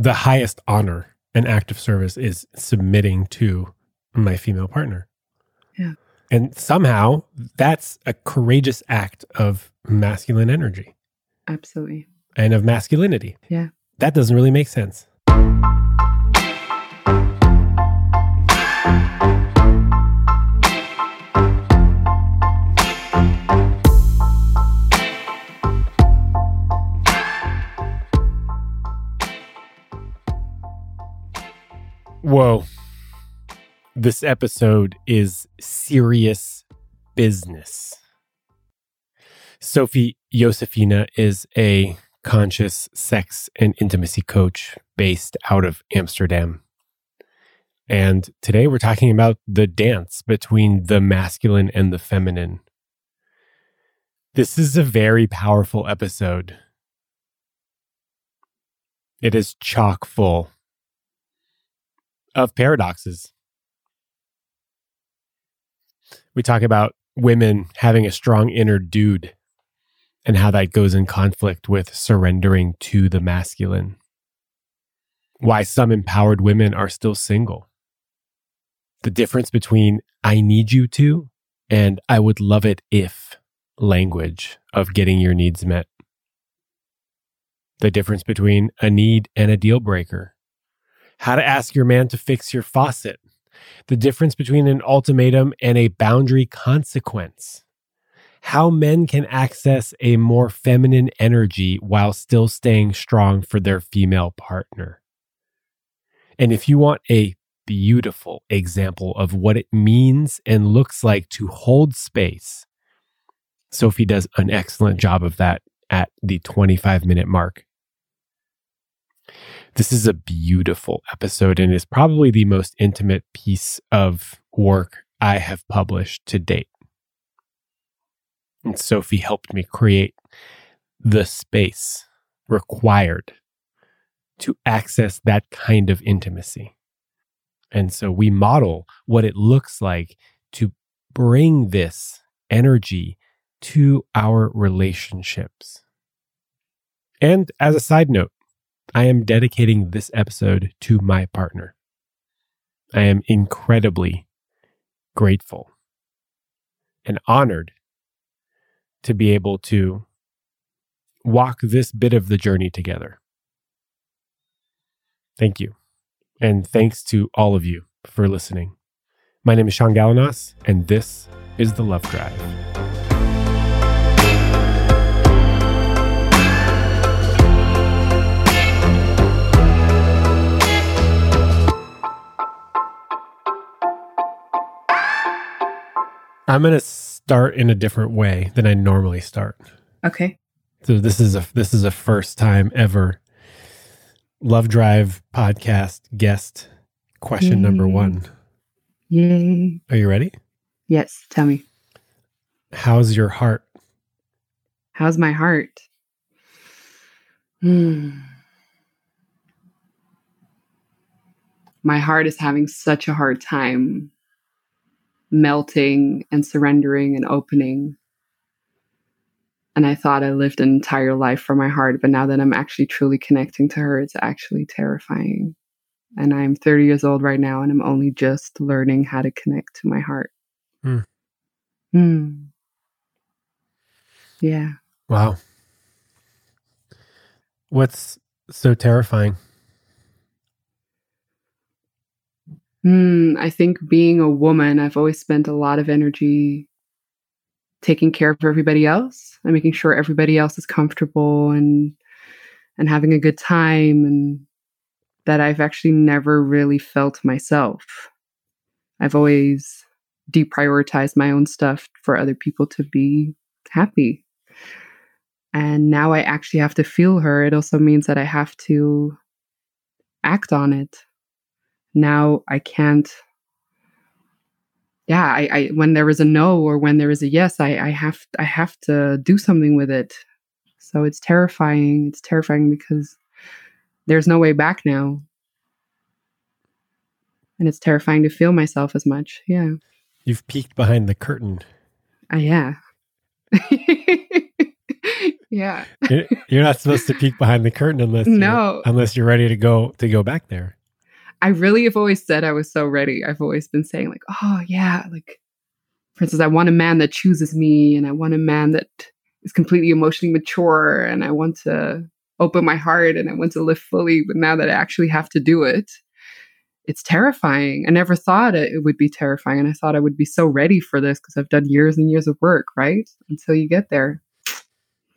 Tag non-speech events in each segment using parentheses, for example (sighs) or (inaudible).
the highest honor and act of service is submitting to my female partner. Yeah. And somehow that's a courageous act of masculine energy Absolutely. and of masculinity. Yeah. That doesn't really make sense. Whoa. This episode is serious business. Sophie Josephina is a conscious sex and intimacy coach based out of Amsterdam. And today we're talking about the dance between the masculine and the feminine. This is a very powerful episode. It is chock full of paradoxes. We talk about women having a strong inner dude and how that goes in conflict with surrendering to the masculine. Why some empowered women are still single. The difference between I need you to and I would love it if language of getting your needs met. The difference between a need and a deal breaker how to ask your man to fix your faucet, the difference between an ultimatum and a boundary consequence, how men can access a more feminine energy while still staying strong for their female partner. And if you want a beautiful example of what it means and looks like to hold space, Sophie does an excellent job of that at the 25 minute mark. This is a beautiful episode and is probably the most intimate piece of work I have published to date. And Sophie helped me create the space required to access that kind of intimacy. And so we model what it looks like to bring this energy to our relationships. And as a side note, I am dedicating this episode to my partner. I am incredibly grateful and honored to be able to walk this bit of the journey together. Thank you. And thanks to all of you for listening. My name is Sean Galanos, and this is The Love Drive. I'm going to start in a different way than I normally start. Okay. So this is a this is a first time ever Love Drive podcast guest question number 1. Yay. Are you ready? Yes. Tell me. How's your heart? How's my heart? Hmm. My heart is having such a hard time melting and surrendering and opening. And I thought I lived an entire life for my heart, but now that I'm actually truly connecting to her, it's actually terrifying. And I'm 30 years old right now, and I'm only just learning how to connect to my heart. Hmm. Hmm. Yeah. Wow. What's so terrifying? Hmm, I think being a woman, I've always spent a lot of energy taking care of everybody else and making sure everybody else is comfortable and and having a good time and that I've actually never really felt myself. I've always deprioritized my own stuff for other people to be happy. And now I actually have to feel her. It also means that I have to act on it now I can't. Yeah, I, I when there is a no or when there is a yes, I, I have I have to do something with it. So it's terrifying. It's terrifying because there's no way back now, and it's terrifying to feel myself as much. Yeah, You've peeked behind the curtain. uh, yeah, (laughs) yeah. You're not supposed to peek behind the curtain unless no, you're, unless you're ready to go to go back there. I really have always said I was so ready. I've always been saying like, oh yeah, like for instance, I want a man that chooses me, and I want a man that is completely emotionally mature, and I want to open my heart, and I want to live fully. But now that I actually have to do it, it's terrifying. I never thought it would be terrifying, and I thought I would be so ready for this because I've done years and years of work, right? Until you get there.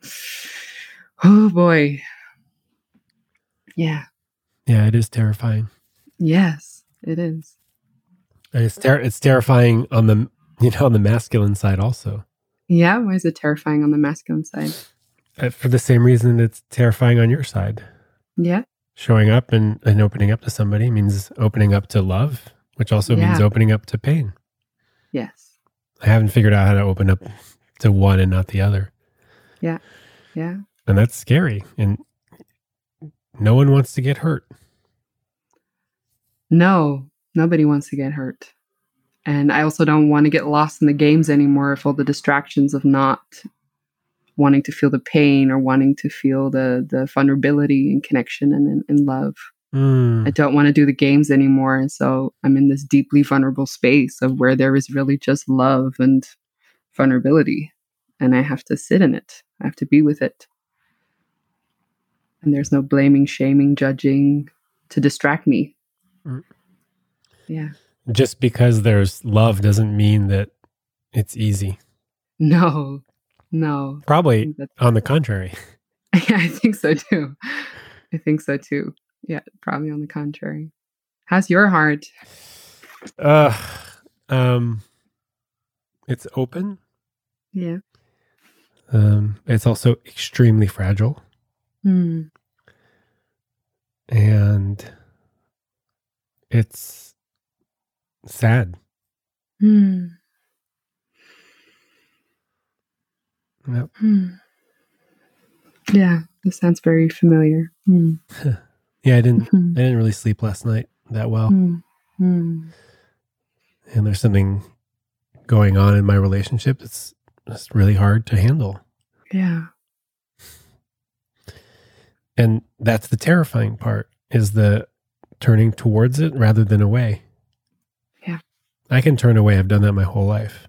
(sighs) Oh boy. Yeah. Yeah, it is terrifying. Yes, it is. And it's ter- it's terrifying on the you know on the masculine side also. Yeah, why is it terrifying on the masculine side? Uh, for the same reason it's terrifying on your side. Yeah. Showing up and, and opening up to somebody means opening up to love, which also Yeah. means opening up to pain. Yes. I haven't figured out how to open up to one and not the other. Yeah. Yeah. And that's scary. And no one wants to get hurt. No, nobody wants to get hurt. And I also don't want to get lost in the games anymore of all the distractions of not wanting to feel the pain or wanting to feel the the vulnerability and connection and, and, and love. Mm. I don't want to do the games anymore. And so I'm in this deeply vulnerable space of where there is really just love and vulnerability. And I have to sit in it. I have to be with it. And there's no blaming, shaming, judging to distract me. Yeah. Just because there's love doesn't mean that it's easy. No, no. Probably on the contrary. (laughs) yeah, I think so too. I think so too. Yeah, probably on the contrary. How's your heart? Uh, um, it's open. Yeah. Um, it's also extremely fragile, Hmm. and it's sad. Hmm. Yep. Hmm. Yeah, this sounds very familiar. Hmm. (laughs) Yeah, I didn't. I didn't really sleep last night that well, Hmm. Hmm. and there's something going on in my relationship that's just really hard to handle. Yeah. And that's the terrifying part is the turning towards it rather than away. Yeah. I can turn away. I've done that my whole life.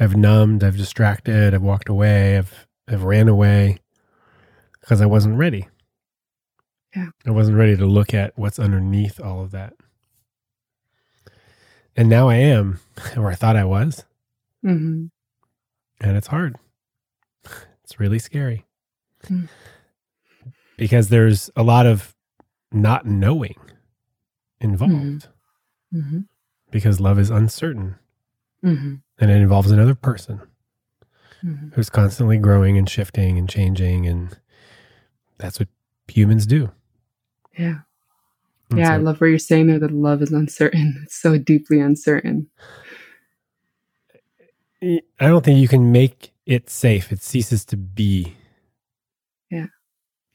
I've numbed, I've distracted, I've walked away, I've I've ran away because I wasn't ready. Yeah. I wasn't ready to look at what's underneath all of that. And now I am, (laughs) or I thought I was, hmm and it's hard. (sighs) It's really scary. Mm. Because there's a lot of not knowing involved hmm because love is uncertain hmm and it involves another person hmm who's constantly growing and shifting and changing and that's what humans do. Yeah. And Yeah, I love where you're saying there that love is uncertain. (laughs) It's so deeply uncertain. I don't think you can make it safe. It ceases to be.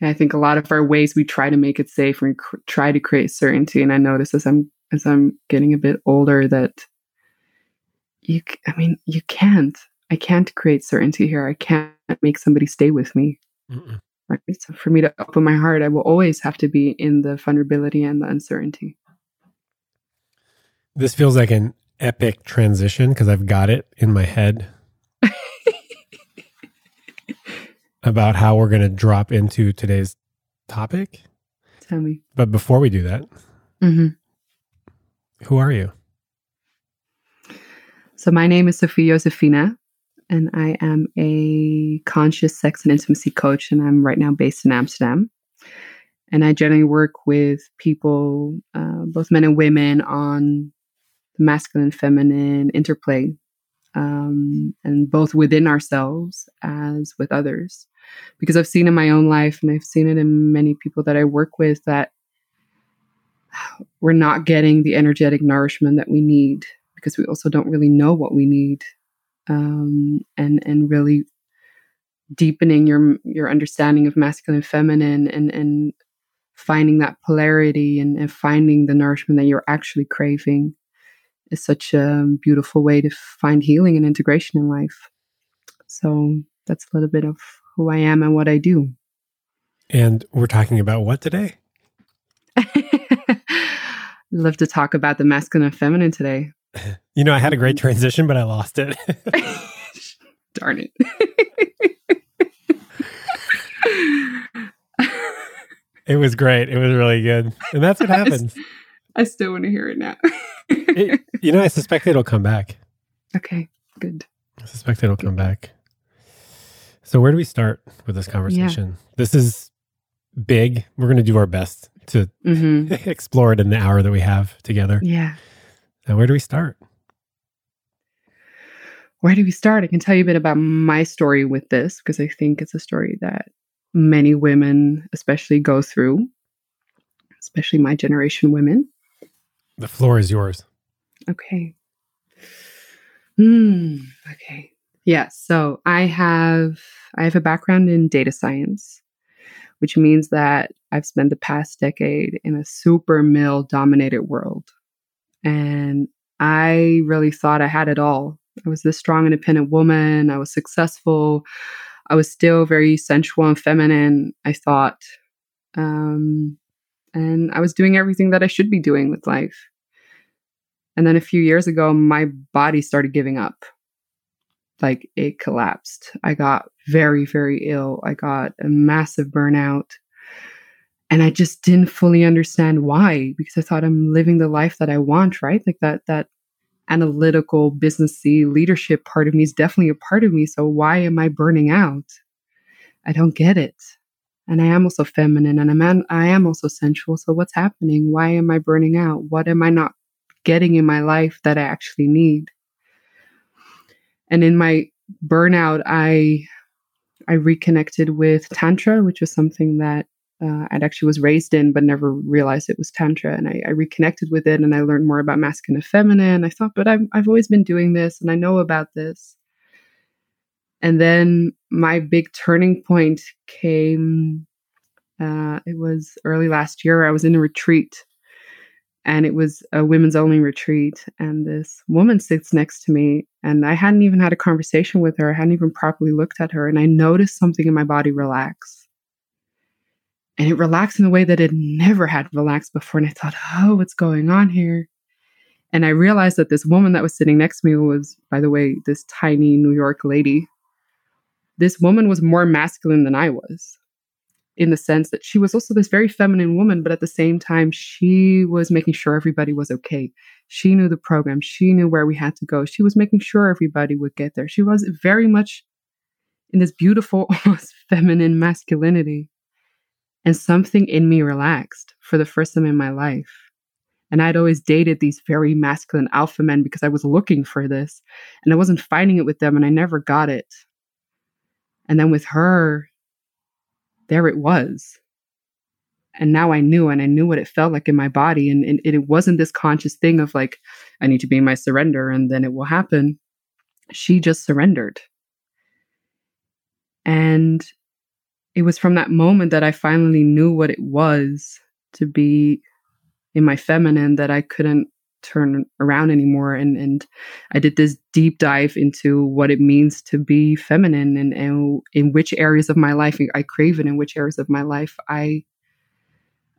And I think a lot of our ways we try to make it safe and cr- try to create certainty. And I notice as I'm as I'm getting a bit older that you, I mean, you can't. I can't create certainty here. I can't make somebody stay with me. Mm-mm. Right. So for me to open my heart, I will always have to be in the vulnerability and the uncertainty. This feels like an epic transition because I've got it in my head about how we're going to drop into today's topic. Tell me. But before we do that, hmm who are you? So my name is Sophie Josephina, and I am a conscious sex and intimacy coach, and I'm right now based in Amsterdam. And I generally work with people, uh, both men and women, on the masculine feminine interplay, um, and both within ourselves as with others. Because I've seen in my own life, and I've seen it in many people that I work with, that we're not getting the energetic nourishment that we need because we also don't really know what we need um, and and really deepening your your understanding of masculine and feminine and and finding that polarity and, and finding the nourishment that you're actually craving is such a beautiful way to find healing and integration in life. So that's a little bit of who I am and what I do. And we're talking about what today? (laughs) Love to talk about the masculine and feminine today. (laughs) You know, I had a great transition, but I lost it. (laughs) Darn it. it was great. It was really good. And that's what happens. I still want to hear it now. it, you know, I suspect it'll come back. Okay, good. I suspect it'll come back. So, where do we start with this conversation? Yeah. This is big. We're going to do our best to mm-hmm. (laughs) explore it in the hour that we have together. Yeah. Now, where do we start? Where do we start? I can tell you a bit about my story with this because I think it's a story that many women, especially, go through, especially my generation women. The floor is yours. Okay. Hmm. Okay. Yeah. So I have I have a background in data science, which means that I've spent the past decade in a super male dominated world. And I really thought I had it all. I was this strong, independent woman. I was successful. I was still very sensual and feminine, I thought. Um, and I was doing everything that I should be doing with life. And then a few years ago, my body started giving up. Like it collapsed. I got very, very ill. I got a massive burnout. And I just didn't fully understand why because I thought I'm living the life that I want, right? Like that, that analytical, businessy leadership part of me is definitely a part of me. So why am I burning out? I don't get it. And I am also feminine and I'm I am also sensual. So what's happening? Why am I burning out? What am I not getting in my life that I actually need? And in my burnout, I I reconnected with tantra, which was something that uh, I'd actually was raised in, but never realized it was tantra. And I, I, reconnected with it, and I learned more about masculine and feminine. I thought, but I've I've always been doing this, and I know about this. And then my big turning point came. Uh, it was early last year. I was in a retreat, and it was a women's only retreat. And this woman sits next to me, and I hadn't even had a conversation with her. I hadn't even properly looked at her, and I noticed something in my body relax and it relaxed in a way that it never had relaxed before. And I thought, oh, what's going on here? And I realized that this woman that was sitting next to me was, by the way, this tiny New York lady. This woman was more masculine than I was, in the sense that she was also this very feminine woman, but at the same time, she was making sure everybody was okay. She knew the program, she knew where we had to go. She was making sure everybody would get there. She was very much in this beautiful, (laughs) almost feminine masculinity. And something in me relaxed for the first time in my life. And I'd always dated these very masculine alpha men because I was looking for this and I wasn't finding it with them and I never got it. And then with her, there it was. And now I knew and I knew what it felt like in my body. And, and it wasn't this conscious thing of like, I need to be in my surrender and then it will happen. She just surrendered. And it was from that moment that I finally knew what it was to be in my feminine that I couldn't turn around anymore and and I did this deep dive into what it means to be feminine and, and in which areas of my life I crave it in which areas of my life I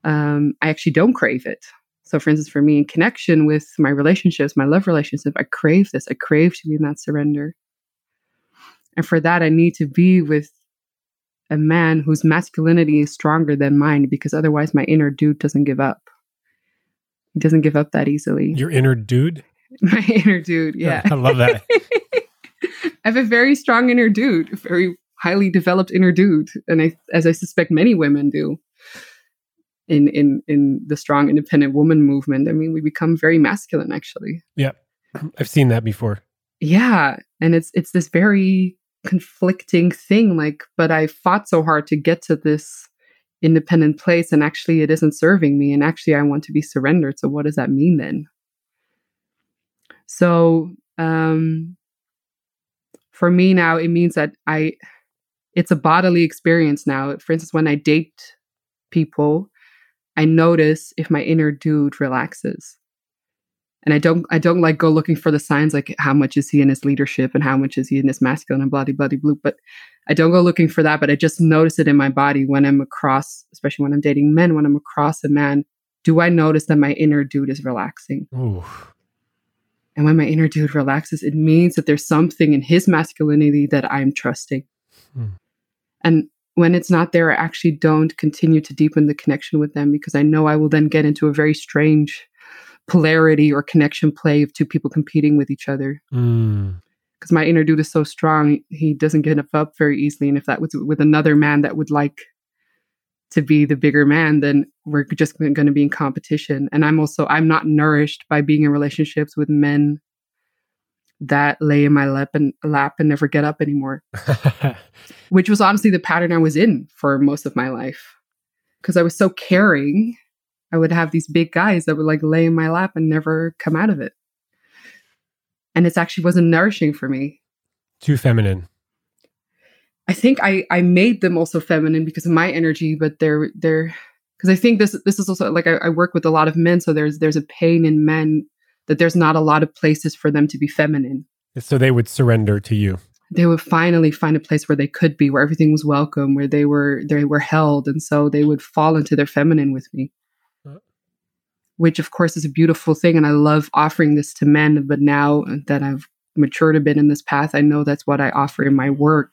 um I actually don't crave it. So for instance for me in connection with my relationships, my love relationship, I crave this. I crave to be in that surrender. And for that I need to be with a man whose masculinity is stronger than mine because otherwise my inner dude doesn't give up. He doesn't give up that easily. Your inner dude? (laughs) My inner dude, yeah. I love that. (laughs) I have a very strong inner dude, a very highly developed inner dude, and I, as I suspect many women do. In in in the strong independent woman movement, I mean, we become very masculine. Actually, yeah, I've seen that before. Yeah, and it's it's this very conflicting thing like but i fought so hard to get to this independent place and actually it isn't serving me and actually i want to be surrendered. So what does that mean then? So um for me now it means that i it's a bodily experience now. For instance when i date people i notice if my inner dude relaxes And I don't I don't like go looking for the signs like how much is he in his leadership and how much is he in his masculine and bloody bloody blue. But I don't go looking for that, but I just notice it in my body when I'm across, especially when I'm dating men, when I'm across a man, do I notice that my inner dude is relaxing? Ooh. And when my inner dude relaxes, it means that there's something in his masculinity that I'm trusting. Hmm. And when it's not there, I actually don't continue to deepen the connection with them because I know I will then get into a very strange polarity or connection play of two people competing with each other. Mm. Because my inner dude is so strong, he doesn't give up very easily. And if that was with another man that would like to be the bigger man, then we're just going to be in competition. And I'm also, I'm not nourished by being in relationships with men that lay in my lap and lap and never get up anymore. (laughs) Which was honestly the pattern I was in for most of my life. Because I was so caring. I would have these big guys that would like lay in my lap and never come out of it. And it actually wasn't nourishing for me. Too feminine. I think I I made them also feminine because of my energy, but they're they're because I think this this is also like I, I, work with a lot of men, so there's there's a pain in men that there's not a lot of places for them to be feminine. So they would surrender to you. They would finally find a place where they could be, where everything was welcome, where they were they were held, and so they would fall into their feminine with me. Which of course is a beautiful thing, and I love offering this to men. But now that I've matured a bit in this path, I know that's what I offer in my work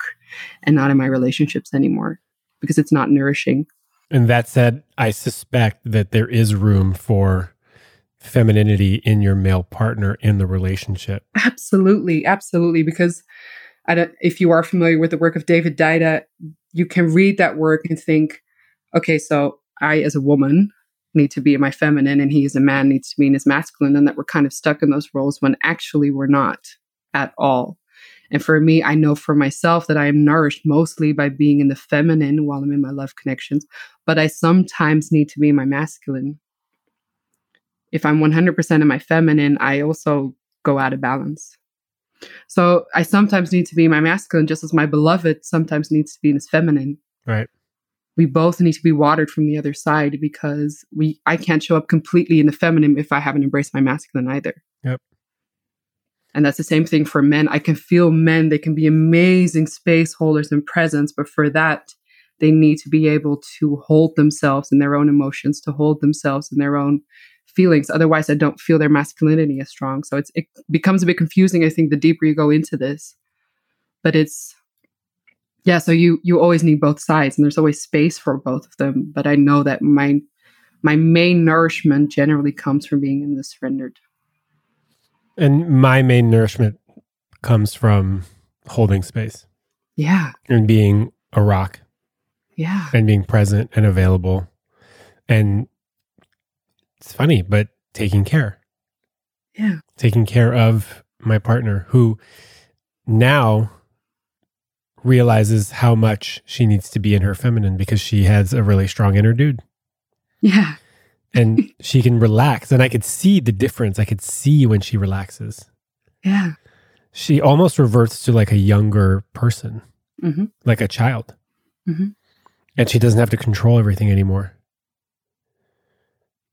and not in my relationships anymore because it's not nourishing. And that said, I suspect that there is room for femininity in your male partner in the relationship. Absolutely, absolutely. Because I don't, if you are familiar with the work of David Deida, you can read that work and think, okay, so I, as a woman, need to be in my feminine, and he, is a man, needs to be in his masculine, and that we're kind of stuck in those roles when actually we're not at all. And for me, I know for myself that I am nourished mostly by being in the feminine while I'm in my love connections, but I sometimes need to be my masculine. If I'm 100% in my feminine, I also go out of balance. So I sometimes need to be my masculine, just as my beloved sometimes needs to be in his feminine. Right. We both need to be watered from the other side because we I can't show up completely in the feminine if I haven't embraced my masculine either. Yep. And that's the same thing for men. I can feel men, they can be amazing space holders and presence, but for that, they need to be able to hold themselves in their own emotions, to hold themselves in their own feelings. Otherwise, I don't feel their masculinity as strong. So it's, it becomes a bit confusing, I think, the deeper you go into this. But it's, yeah, so you you always need both sides and there's always space for both of them. But I know that my my main nourishment generally comes from being in the surrendered and my main nourishment comes from holding space. Yeah. And being a rock. Yeah. And being present and available. And it's funny, but taking care. Yeah. Taking care of my partner who now realizes how much she needs to be in her feminine because she has a really strong inner dude. Yeah and (laughs) she can relax. And I could see the difference. I could see when she relaxes. Yeah. She almost reverts to like a younger person, mm-hmm. like a child. Mm-hmm. And she doesn't have to control everything anymore.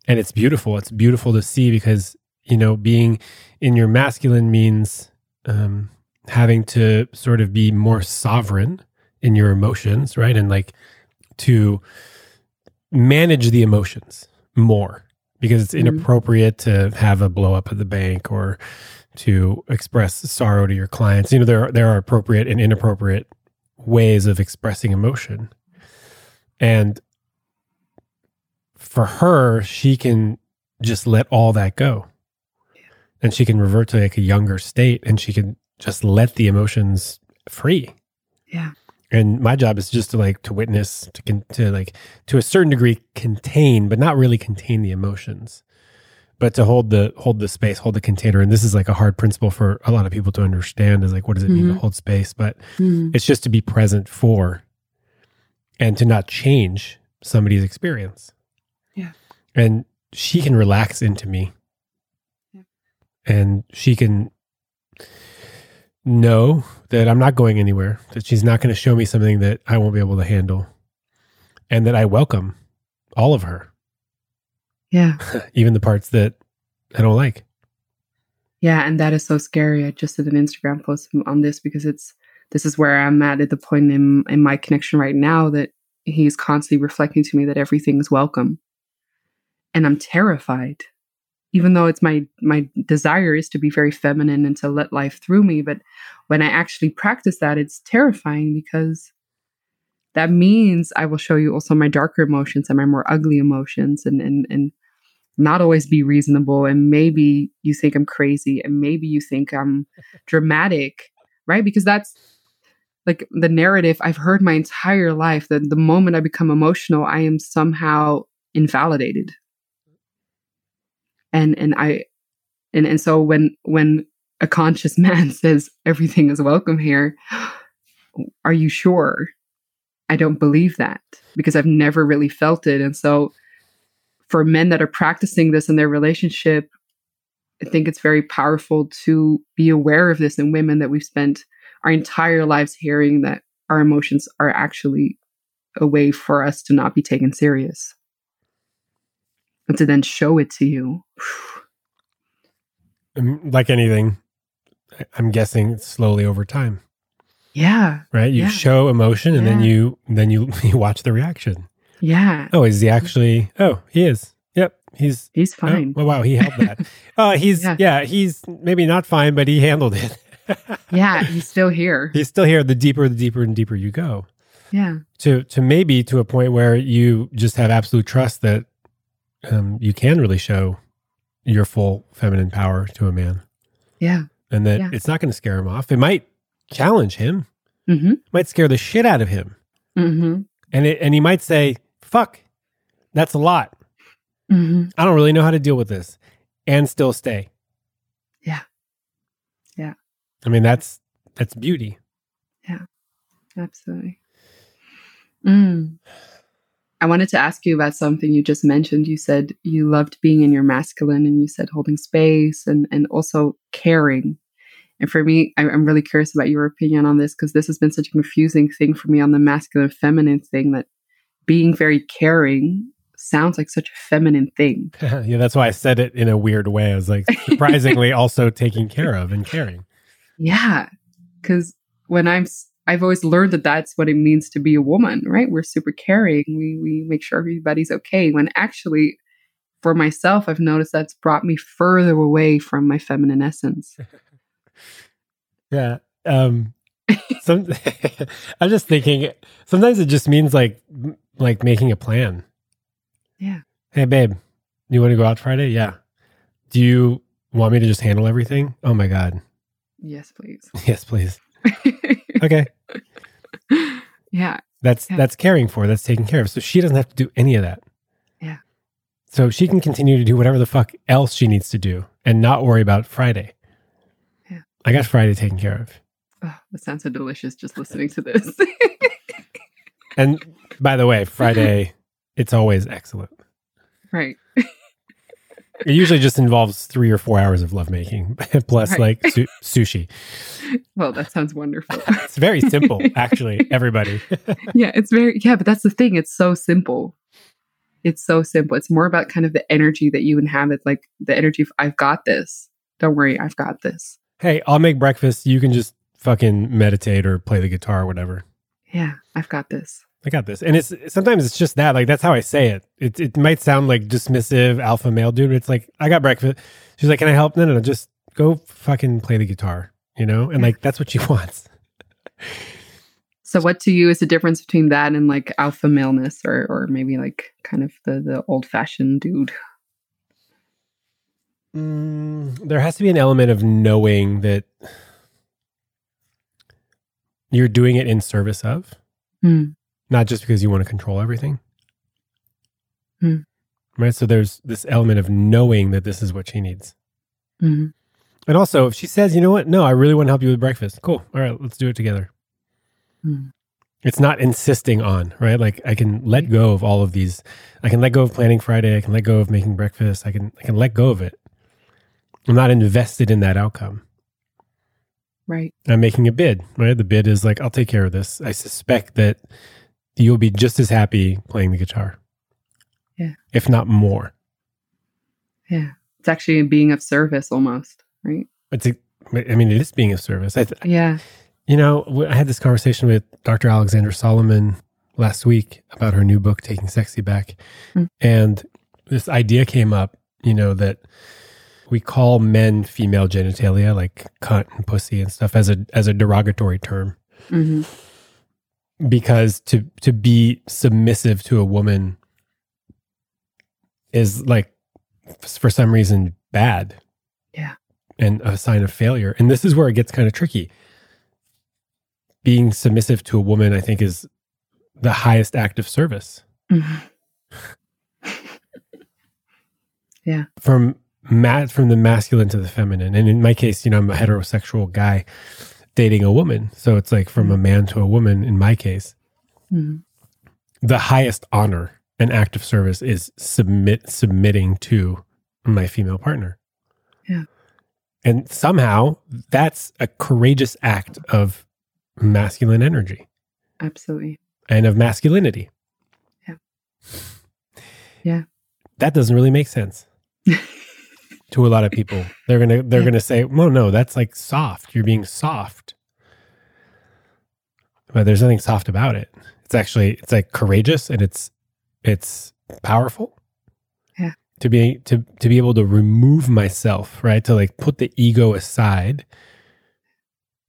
And it's beautiful. It's beautiful to see because, you know, being in your masculine means um, having to sort of be more sovereign in your emotions, right? And like to manage the emotions more because it's mm-hmm. inappropriate mm-hmm. to have a blow up at the bank or to express sorrow to your clients. You know, there are, there are appropriate and inappropriate ways of expressing emotion. And for her, she can just let all that go. And she can revert to like a younger state and she can just let the emotions free. Yeah and my job is just to like to witness to con- to like to a certain degree contain but not really contain the emotions but to hold the hold the space hold the container and this is like a hard principle for a lot of people to understand is like what does it mm-hmm. mean to mm-hmm. hold space but mm-hmm. it's just to be present for and to not change somebody's experience yeah and she can relax into me yeah. and she can know that I'm not going anywhere, that she's not going to show me something that I won't be able to handle, and that I welcome all of her. Yeah. (laughs) Even the parts that I don't like. Yeah, and that is so scary. I just did an Instagram post on this because it's this is where I'm at at the point in in my connection right now that he's constantly reflecting to me that everything is welcome. And I'm terrified. Even though it's my my desire is to be very feminine and to let life through me, but when I actually practice that, it's terrifying because that means I will show you also my darker emotions and my more ugly emotions and and and not always be reasonable and maybe you think I'm crazy and maybe you think I'm (laughs) dramatic, right? Because that's like the narrative I've heard my entire life that the moment I become emotional, I am somehow invalidated. And and I and and so when when a conscious (laughs) man says everything is welcome here, are you sure? I don't believe that because I've never really felt it. And so for men that are practicing this in their relationship, I think it's very powerful to be aware of this in women that we've spent our entire lives hearing that our emotions are actually a way for us to not be taken serious. And to then show it to you. (sighs) like anything, I'm guessing slowly over time. Yeah. Right? You yeah. show emotion and yeah. then you then you (laughs) you watch the reaction. Yeah. Oh, is he actually Oh, he is. Yep. He's He's oh, fine. Oh, wow, he held that. Oh, (laughs) uh, he's yeah. yeah, he's maybe not fine, but he handled it. (laughs) yeah, he's still here. He's still here. The deeper, the deeper and deeper you go. Yeah. To to maybe to a point where you just have absolute trust that um, you can really show your full feminine power to a man. Yeah. And that yeah. it's not going to scare him off. It might challenge him. Mm-hmm. Might scare the shit out of him. Mm-hmm. And it, and he might say, "Fuck, that's a lot. Mm-hmm. I don't really know how to deal with this," and still stay. Yeah. Yeah. I mean, that's that's beauty. Yeah, absolutely. Mm. I wanted to ask you about something you just mentioned. You said you loved being in your masculine, and you said holding space and and also caring. And for me, I'm really curious about your opinion on this because this has been such a confusing thing for me on the masculine feminine thing that being very caring sounds like such a feminine thing. (laughs) yeah, that's why I said it in a weird way. I was like, surprisingly, (laughs) also taking care of and caring. Yeah, because when I'm, I've always learned that that's what it means to be a woman, right? We're super caring. We we make sure everybody's okay. When actually, for myself, I've noticed that's brought me further away from my feminine essence. (laughs) yeah. Um. Some, (laughs) I'm just thinking. Sometimes it just means like like making a plan. Yeah. Hey, babe, you want to go out Friday? Yeah. Do you want me to just handle everything? Oh my god. Yes, please. (laughs) Yes, please. okay. (laughs) Yeah. That's yeah. that's caring for. That's taking care of. So she doesn't have to do any of that. Yeah. So she can continue to do whatever the fuck else she needs to do and not worry about Friday. Yeah. I got Friday taken care of. Oh, that sounds so delicious just listening to this. (laughs) and by the way, Friday, (laughs) it's always excellent. Right. It usually just involves three or four hours of lovemaking, (laughs) plus right. like su- sushi. Well, that sounds wonderful. (laughs) it's very simple, (laughs) actually. Everybody. yeah, it's very yeah, but that's the thing. It's so simple. It's so simple. It's more about kind of the energy that you inhabit, like the energy of I've got this. Don't worry, I've got this. Hey, I'll make breakfast. You can just fucking meditate or play the guitar or whatever. Yeah, I've got this. I got this. And it's sometimes it's just that. Like that's how I say it. It it might sound like dismissive alpha male dude. It's like I got breakfast. She's like, "Can I help?" No, no, no. Just go fucking play the guitar. You know, and like that's what she (laughs) wants. so, what to you is the difference between that and like alpha maleness, or or maybe like kind of the the old fashioned dude? Mm, there has to be an element of knowing that you're doing it in service of. Mm not just because you want to control everything. Hmm. Right. So there's this element of knowing that this is what she needs. Mm-hmm. And also, if she says, you know what? No, I really want to help you with breakfast. Cool. All right, let's do it together. Hmm. It's not insisting on, right? Like I can let go of all of these. I can let go of planning Friday. I can let go of making breakfast. I can I can let go of it. I'm not invested in that outcome. Right. I'm making a bid, right? The bid is like, I'll take care of this. I suspect that you'll be just as happy playing the guitar. Yeah. If not more. Yeah. It's actually being of service almost, right? It's a, I mean, it is being of service. Th- Yeah. You know, I had this conversation with Dr. Alexandra Solomon last week about her new book, Taking Sexy Back. Mm. And this idea came up, you know, that we call men female genitalia, like cunt and pussy and stuff, as a as a derogatory term. hmm Because to to be submissive to a woman is like for some reason bad. Yeah. And a sign of failure. And this is where it gets kind of tricky. Being submissive to a woman, I think, is the highest act of service. (laughs) hmm From ma- from the masculine to the feminine. And in my case, you know, I'm a heterosexual guy dating a woman. So it's like from a man to a woman in my case. hmm The highest honor and act of service is submit submitting to my female partner. Yeah. And somehow that's a courageous act of masculine energy Absolutely. and of masculinity. Yeah. Yeah. That doesn't really make sense (laughs) to a lot of people. They're gonna they're Yeah. gonna say, "Well, no, that's like soft. You're being soft." But there's nothing soft about it. It's actually it's like courageous and it's it's powerful. Yeah. To be to to be able to remove myself, right? To like put the ego aside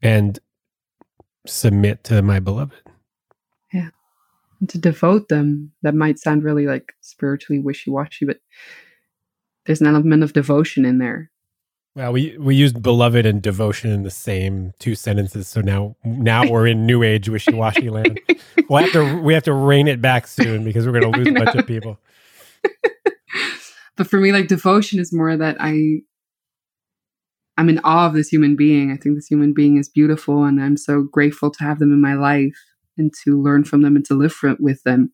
and submit to my beloved. And to devote them, that might sound really like spiritually wishy washy, but there's an element of devotion in there. Well, we we used beloved and devotion in the same two sentences, so now now we're in new age wishy washy land. (laughs) We'll have to we have to rein it back soon because we're going (laughs) to lose a bunch of people. (laughs) but for me, like devotion is more that I I'm in awe of this human being. I think this human being is beautiful and I'm so grateful to have them in my life and to learn from them and to live for, with them.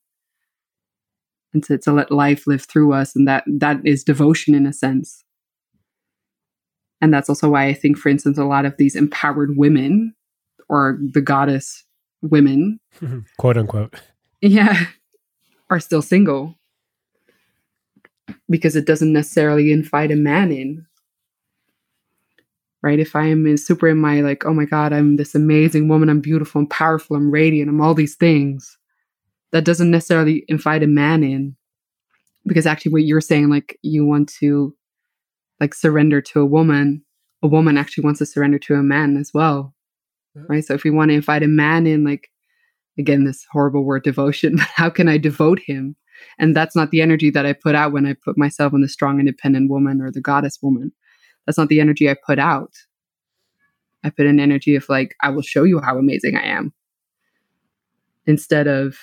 And to, to let life live through us. And that that is devotion in a sense. And that's also why I think, for instance, a lot of these empowered women or the goddess women, (laughs) Quote unquote. yeah, are still single because it doesn't necessarily invite a man in. Right? If I am in, super in my like, oh my God, I'm this amazing woman, I'm beautiful, I'm powerful, I'm radiant, I'm all these things, that doesn't necessarily invite a man in. Because actually, what you're saying, like, you want to like surrender to a woman, a woman actually wants to surrender to a man as well. Yeah. Right? So if we want to invite a man in, like, again, this horrible word devotion, (laughs) but how can I devote him? And that's not the energy that I put out when I put myself in the strong, independent woman or the goddess woman. That's not the energy I put out. I put an energy of like, I will show you how amazing I am. Instead of,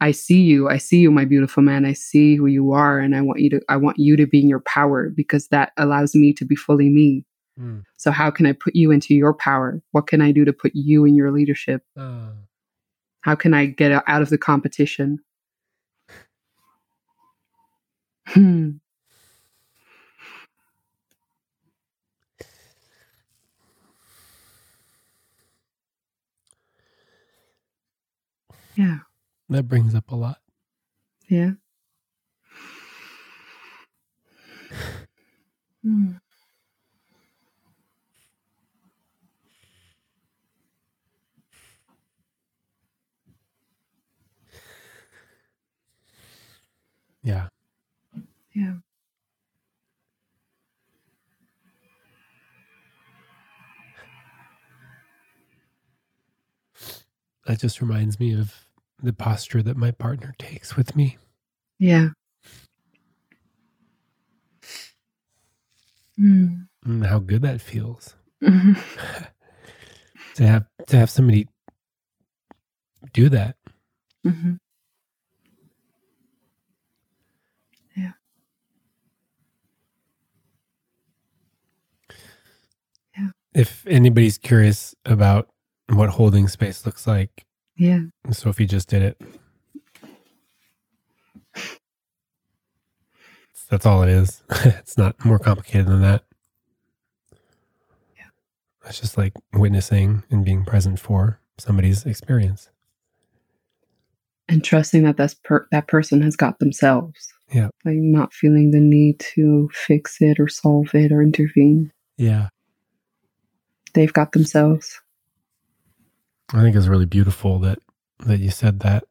I see you, I see you, my beautiful man, I see who you are, and I want you to I want you to be in your power because that allows me to be fully me. Mm. So how can I put you into your power? What can I do to put you in your leadership? Uh, How can I get out of the competition? Hmm. Yeah. That brings up a lot. Yeah. Hmm. Yeah. Yeah. That just reminds me of the posture that my partner takes with me. Yeah. Hmm. And how good that feels. Mhm. (laughs) to have to have somebody do that. Mhm. Yeah. Yeah. If anybody's curious about what holding space looks like, Yeah. Sophie just did it. That's all it is. (laughs) it's not more complicated than that. Yeah. It's just like witnessing and being present for somebody's experience. And trusting that that's per- that person has got themselves. Yeah. Like not feeling the need to fix it or solve it or intervene. Yeah. they've got themselves. I think it's really beautiful that that you said that.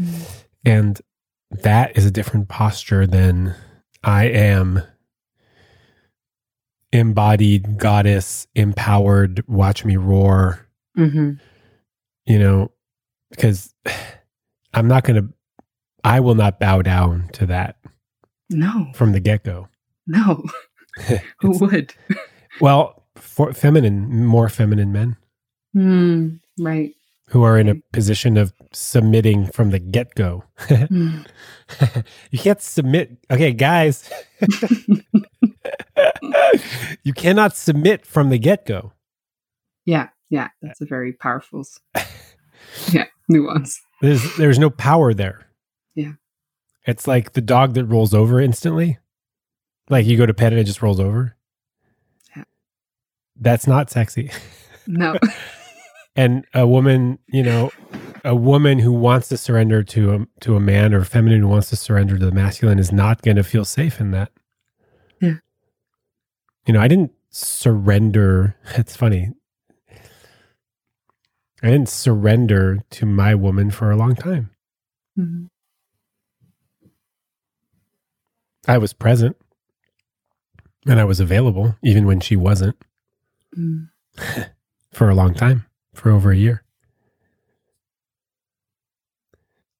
Mm. And that is a different posture than I am embodied goddess, empowered, watch me roar, hmm you know, because (sighs) I'm not going to, I will not bow down to that No, from the get go. no. (laughs) Who would? (laughs) well, for feminine, more feminine men Mm, right. who are in a position of submitting from the get go. Mm. (laughs) you can't submit. Okay, guys, (laughs) you cannot submit from the get go. Yeah, yeah. That's a very powerful, (laughs) yeah, nuance. There's there's no power there. Yeah. It's like the dog that rolls over instantly. Like you go to pet it, it just rolls over. Yeah. That's not sexy. No. And a woman, you know, a woman who wants to surrender to a to a man or a feminine who wants to surrender to the masculine is not going to feel safe in that. Yeah. You know, I didn't surrender. (laughs) It's funny. I didn't surrender to my woman for a long time. Mhm. I was present and I was available even when she wasn't Mm. (laughs) for a long time, for over a year.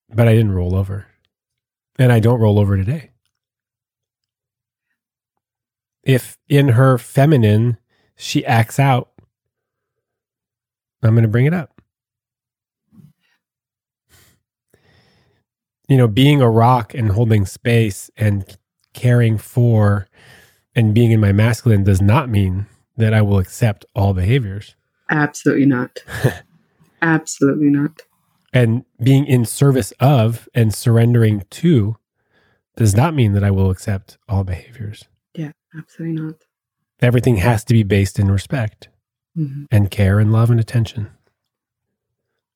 But I didn't roll over. And I don't roll over today. If in her feminine she acts out, I'm going to bring it up. You know, being a rock and holding space and caring for and being in my masculine does not mean that I will accept all behaviors. Absolutely not. (laughs) Absolutely not. And being in service of and surrendering to does not mean that I will accept all behaviors. Yeah, absolutely not. Everything has to be based in respect Mhm. and care and love and attention.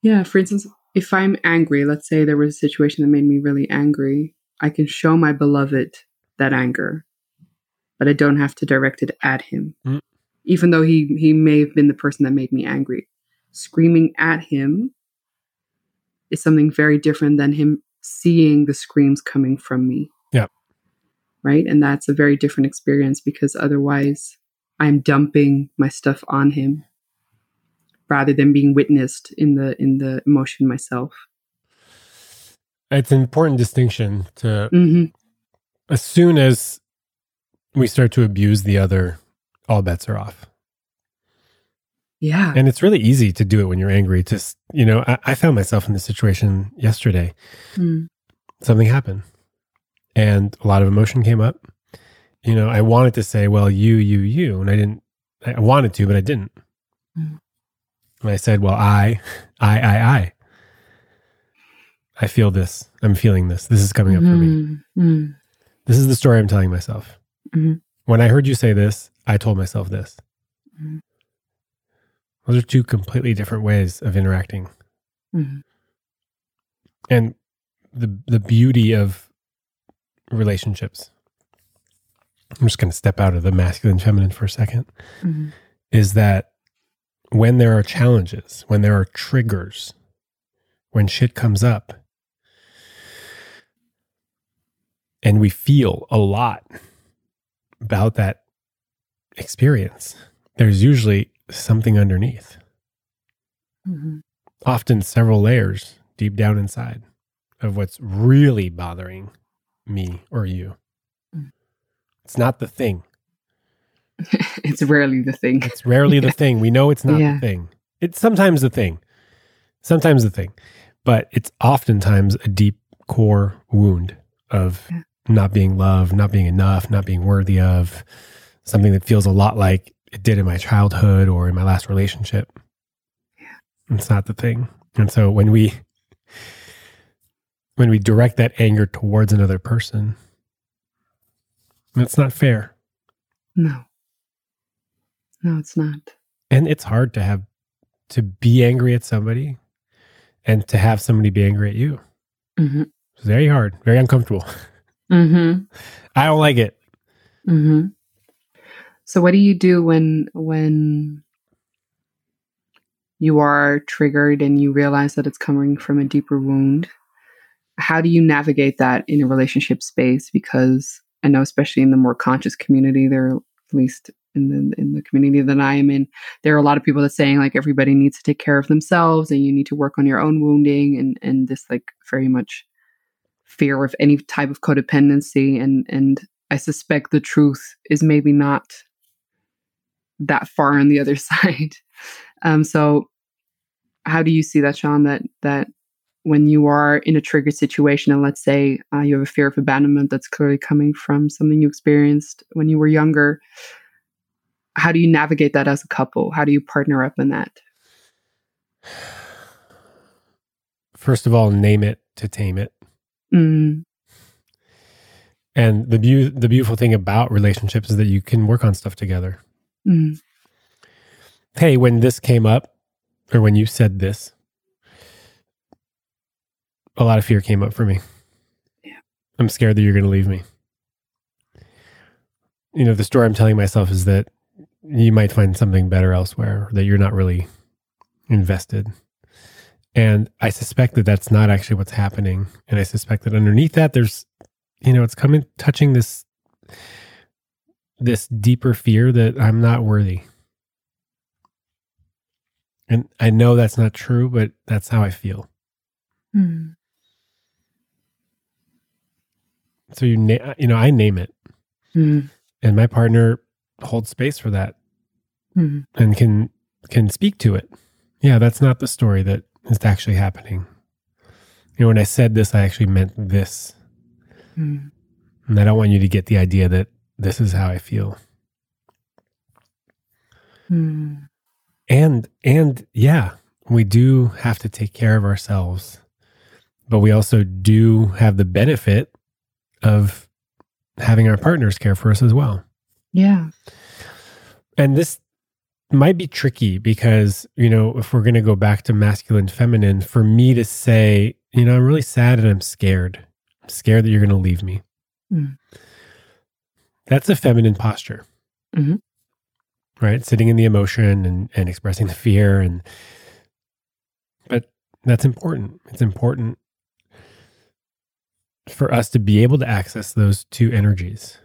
Yeah, for instance, if I'm angry, let's say there was a situation that made me really angry, I can show my beloved that anger, but I don't have to direct it at him. Mm. Even though he he may have been the person that made me angry. Screaming at him is something very different than him seeing the screams coming from me. Yeah. Right? And that's a very different experience because otherwise I'm dumping my stuff on him rather than being witnessed in the in the emotion myself. It's an important distinction to hmm as soon as we start to abuse the other, all bets are off. Yeah. And it's really easy to do it when you're angry. Just, you know, I, I found myself in this situation yesterday. Mm. Something happened and a lot of emotion came up. You know, I wanted to say, well, you, you, you. And I didn't, I wanted to, but I didn't. Mm. And I said, well, I, I, I, I. I feel this. I'm feeling this. This is coming up for me. Mm, mm, This is the story I'm telling myself. Mhm. When I heard you say this, I told myself this. Mhm. Those are two completely different ways of interacting. mhm. And the the beauty of relationships. I'm just going to step out of the masculine feminine for a second Mhm. is that when there are challenges, when there are triggers, when shit comes up, and we feel a lot about that experience, there's usually something underneath, Mhm. often several layers deep down inside of what's really bothering me or you. Mm. It's not the thing. (laughs) it's rarely the thing. It's rarely the (laughs) thing. We know it's not Yeah. the thing. It's sometimes the thing. Sometimes the thing. But it's oftentimes a deep core wound of Yeah. not being loved, not being enough, not being worthy of something that feels a lot like it did in my childhood or in my last relationship. Yeah. It's not the thing. And so when we when we direct that anger towards another person, it's not fair. No. No, it's not. and it's hard to have to be angry at somebody and to have somebody be angry at you hmm it's very hard very uncomfortable (laughs) hmm i don't like it hmm So what do you do when when you are triggered and you realize that it's coming from a deeper wound, how do you navigate that in a relationship space? Because I know, especially in the more conscious community, there, at least in the in the community that I am in, there are a lot of people that saying like everybody needs to take care of themselves and you need to work on your own wounding and and this like very much fear of any type of codependency and and I suspect the truth is maybe not that far on the other (laughs) side. Um, so how do you see that, Sean? That that when you are in a trigger situation, and let's say uh, you have a fear of abandonment that's clearly coming from something you experienced when you were younger, how do you navigate that as a couple? How do you partner up in that? First of all, name it to tame it. Mm. And the be- the beautiful thing about relationships is that you can work on stuff together. Mm. Hey, when this came up, or when you said this, a lot of fear came up for me. Yeah. I'm scared that you're going to leave me. You know, the story I'm telling myself is that you might find something better elsewhere, that you're not really invested. And I suspect that that's not actually what's happening. And I suspect that underneath that, there's, you know, it's coming, touching this, this deeper fear that I'm not worthy. And I know that's not true, but that's how I feel. Mm. So you na- you know, I name it. Mm. And my partner holds space for that Mm. and can can speak to it. Yeah, that's not the story that is actually happening. You know, when I said this, I actually meant this. Mm. And I don't want you to get the idea that this is how I feel. Mm. And and yeah, we do have to take care of ourselves. But we also do have the benefit of having our partners care for us as well. Yeah. And this might be tricky because, you know, if we're going to go back to masculine feminine, for me to say, you know, I'm really sad and I'm scared. I'm scared that you're going to leave me. Mm. That's a feminine posture. Mhm. Right? Sitting in the emotion and, and expressing the fear and but that's important. It's important for us to be able to access those two energies.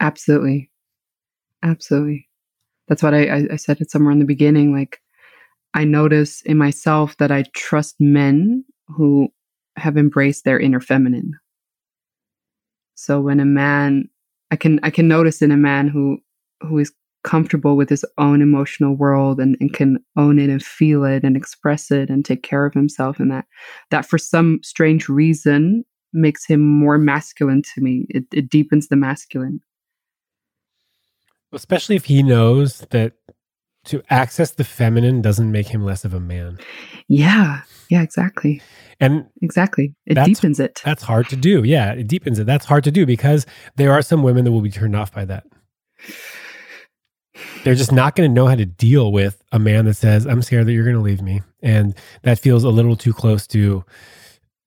Absolutely. Absolutely. That's what I, I, I said it somewhere in the beginning. Like, I notice in myself that I trust men who have embraced their inner feminine. So when a man, I can I can notice in a man who who is comfortable with his own emotional world and, and can own it and feel it and express it and take care of himself and that that for some strange reason makes him more masculine to me. It, it deepens the masculine. Especially if he knows that to access the feminine doesn't make him less of a man. Yeah. Yeah, exactly. And Exactly. It deepens it. that's hard to do. Yeah, it deepens it. That's hard to do because there are some women that will be turned off by that. They're just not going to know how to deal with a man that says, I'm scared that you're going to leave me. And that feels a little too close to,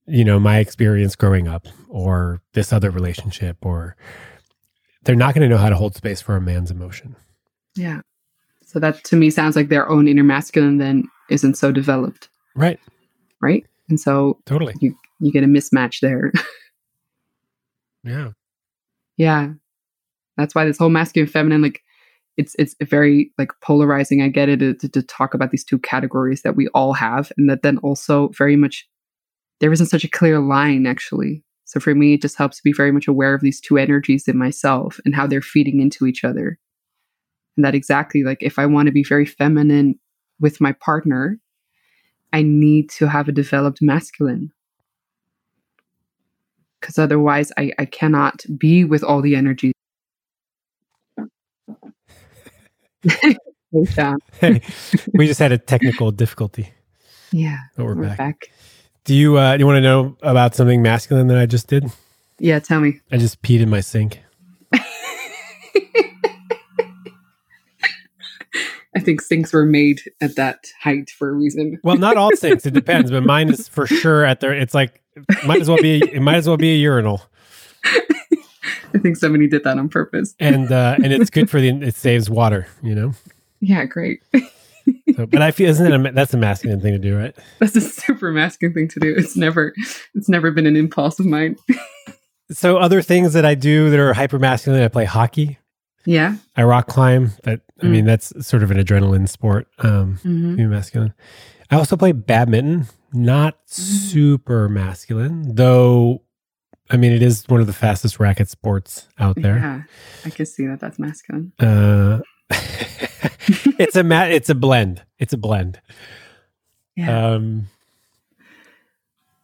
you know, my experience growing up or this other relationship, or they're not going to know how to hold space for a man's emotion. Yeah. So that to me sounds like their own inner masculine then isn't so developed, Right. right? And so Totally. you you get a mismatch there. (laughs) Yeah. yeah. That's why this whole masculine feminine like it's it's very like polarizing. I get it to, to talk about these two categories that we all have and that then also very much there isn't such a clear line actually. So for me it just helps to be very much aware of these two energies in myself and how they're feeding into each other. And that exactly like if I want to be very feminine with my partner, I need to have a developed masculine. Because otherwise, I, I cannot be with all the energy. (laughs) Hey, we just had a technical difficulty, Yeah. but we're, We're back. back. Do you uh, do you want to know about something masculine that I just did? Yeah. Tell me. I just peed in my sink. (laughs) I think sinks were made at that height for a reason. Well, not all sinks. It depends, but mine is for sure at there. It's like it might as well be. It might as well be a urinal, (laughs) I think somebody did that on purpose. and uh, and it's good for the. It saves water. You know. Yeah. Great. So, but I feel isn't it a, that's a masculine thing to do, right? That's a super masculine thing to do. It's never it's never been an impulse of mine. (laughs) So other things that I do that are hyper masculine, I play hockey. Yeah. I rock climb. That I Mm. mean, that's sort of an adrenaline sport. Um, hmm be masculine. I also play badminton. Not super masculine, though. I mean, it is one of the fastest racket sports out there. Yeah. I can see that that's masculine. Uh, (laughs) it's a ma- It's a blend. It's a blend. Yeah. Um,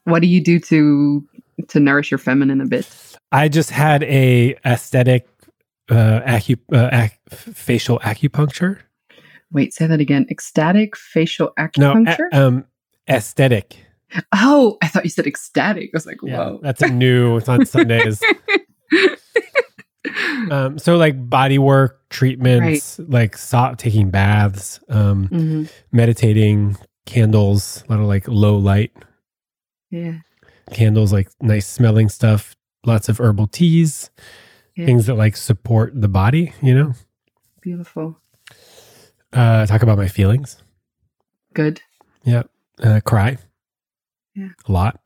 what do you do to to nourish your feminine a bit? I just had a aesthetic uh, acu- uh, ac- facial acupuncture. Wait, say that again. Ecstatic facial No, acupuncture? a- um, aesthetic. oh, I thought you said ecstatic. I was like, Yeah, whoa. that's a new. It's on Sundays. (laughs) um, so like body work treatments, like so- taking baths, um, Mhm. meditating, candles, a lot of like low light Yeah. candles, like nice smelling stuff, lots of herbal teas, Yeah. things that like support the body. You know, Beautiful. uh, talk about my feelings. Good. uh, cry. Yeah. A lot.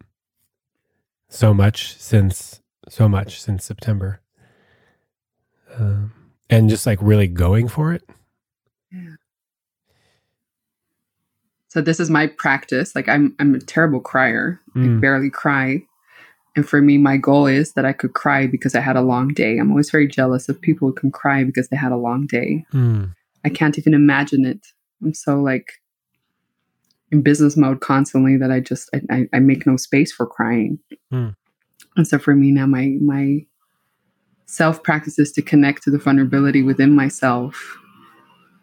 So much since so much since September. Um, and just like really going for it. Yeah. So this is my practice. Like I'm I'm a terrible crier. I Mm. barely cry. And for me, my goal is that I could cry because I had a long day. I'm always very jealous of people who can cry because they had a long day. Mm. I can't even imagine it. I'm so like in business mode constantly that I just I, I, make no space for crying. Hmm. And so for me now, my my self practice is to connect to the vulnerability within myself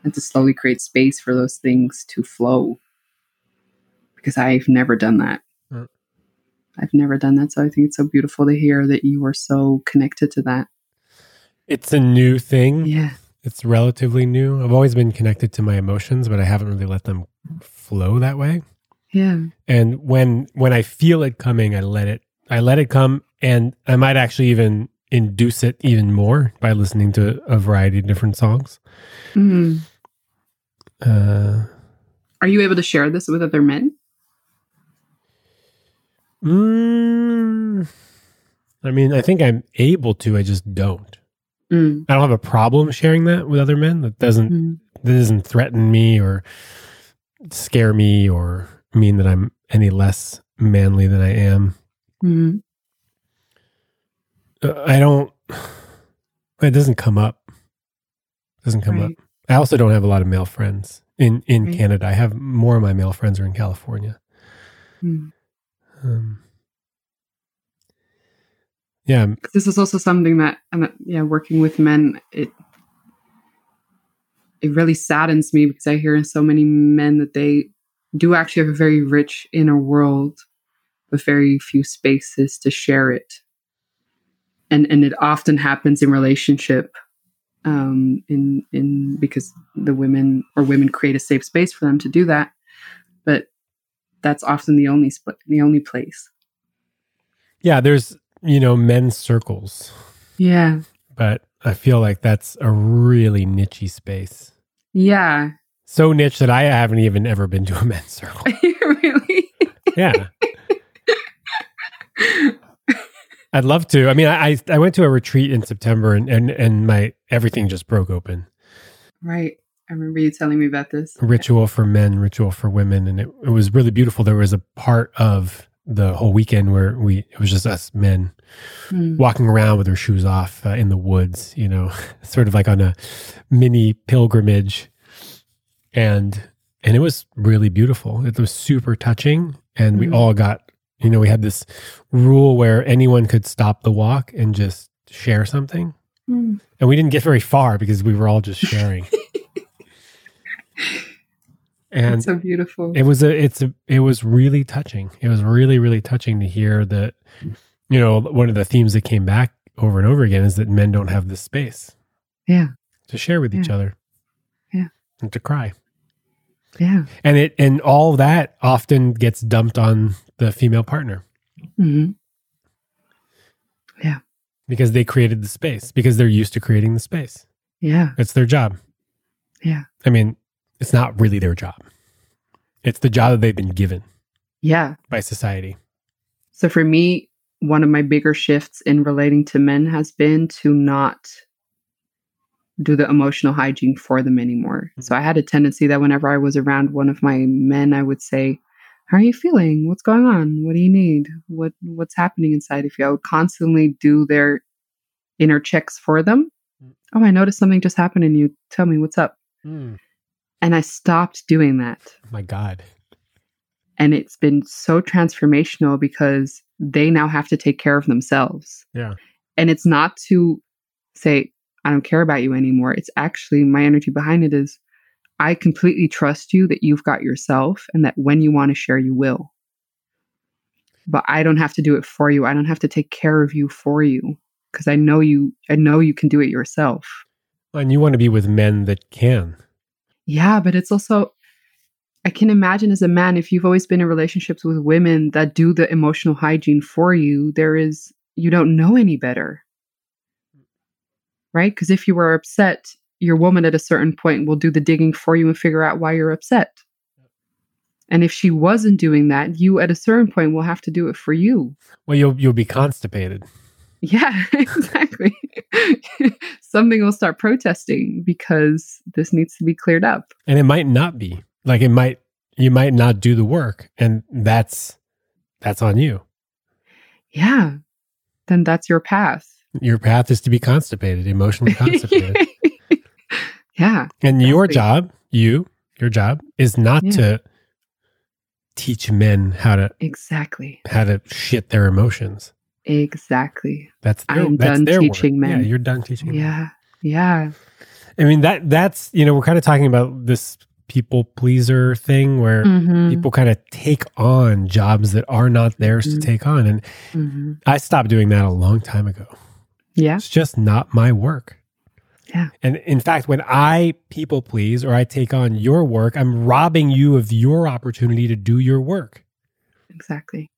and to slowly create space for those things to flow. Because I've never done that. I've never done that. So I think it's so beautiful to hear that you were so connected to that. It's a new thing. Yeah. It's relatively new. I've always been connected to my emotions, but I haven't really let them flow that way. Yeah. And when when I feel it coming, I let it I let it come and I might actually even induce it even more by listening to a variety of different songs. Mm. Uh Are you able to share this with other men? Mm, I mean, I think I'm able to. I just don't. Mm. I don't have a problem sharing that with other men. That doesn't Mm. that doesn't threaten me or scare me or mean that I'm any less manly than I am. Mm. Uh, I don't. It doesn't come up. doesn't come Right. up. I also don't have a lot of male friends in in Right. Canada. I have more of my male friends are in California. Mm. Um, yeah, This is also something that, and yeah, working with men, it it really saddens me because I hear in so many men that they do actually have a very rich inner world, but very few spaces to share it, and and it often happens in relationship, um, in in because the women or women create a safe space for them to do that, but that's often the only split, the only place. yeah. There's you know men's circles. Yeah, but I feel like that's a really nichey space. yeah, So niche that I haven't even ever been to a (laughs) men's circle. (laughs) really. Yeah. I'd love to. I mean, I I I went to a retreat in September and and, and my everything just broke open. Right. I remember you telling me about this. Ritual for men, ritual for women, and it, it was really beautiful. There was a part of the whole weekend where we it was just us men Hmm. walking around with our shoes off uh, in the woods, you know, (laughs) sort of like on a mini pilgrimage. And and it was really beautiful. It was super touching and we Mhm. all got, you know, we had this rule where anyone could stop the walk and just share something. Hmm. And we didn't get very far because we were all just sharing. (laughs) and That's so beautiful. it was a it's a it was really touching it was really really touching to hear that you know one of the themes that came back over and over again is that men don't have this space yeah. to share with each other Yeah. and to cry Yeah. and it and all that often gets dumped on the female partner hmm Yeah. because they created the space because they're used to creating the space Yeah. it's their job Yeah. i mean it's not really their job. It's the job that they've been given Yeah. by society. So for me, one of my bigger shifts in relating to men has been to not do the emotional hygiene for them anymore. So I had a tendency that whenever I was around one of my men, I would say, "How are you feeling? What's going on? What do you need? What what's happening inside of you?" I would constantly do their inner checks for them. Mm. Oh, I noticed something just happened in you. Tell me what's up. Mm. And I stopped doing that. My God. And it's been so transformational because they now have to take care of themselves. Yeah. And it's not to say, I don't care about you anymore. It's actually my energy behind it is I completely trust you that you've got yourself and that when you want to share, you will. But I don't have to do it for you. I don't have to take care of you for you because I know you, I know you can do it yourself. And you want to be with men that can. Yeah, but it's also, I can imagine as a man, if you've always been in relationships with women that do the emotional hygiene for you, there is, you don't know any better. Right? Because if you were upset, your woman at a certain point will do the digging for you and figure out why you're upset. And if she wasn't doing that, you at a certain point will have to do it for you. Well, you'll you'll be constipated. Yeah, (laughs) exactly. (laughs) Something will start protesting because this needs to be cleared up. And it might not be. Like it might you might not do the work and that's that's on you. Yeah. Then that's your path. Your path is to be constipated, emotionally (laughs) constipated. yeah. and your job, you, your job is not Yeah. to teach men how to Exactly. how to shit their emotions. Exactly. That's their, I'm that's done their teaching men. Yeah, you're done teaching. men. Yeah. Yeah. I mean that that's you know we're kind of talking about this people pleaser thing where Mhm. people kind of take on jobs that are not theirs Mhm. to take on, and Mhm. I stopped doing that a long time ago. Yeah. It's just not my work. Yeah. And in fact, when I people please or I take on your work, I'm robbing you of your opportunity to do your work. Exactly.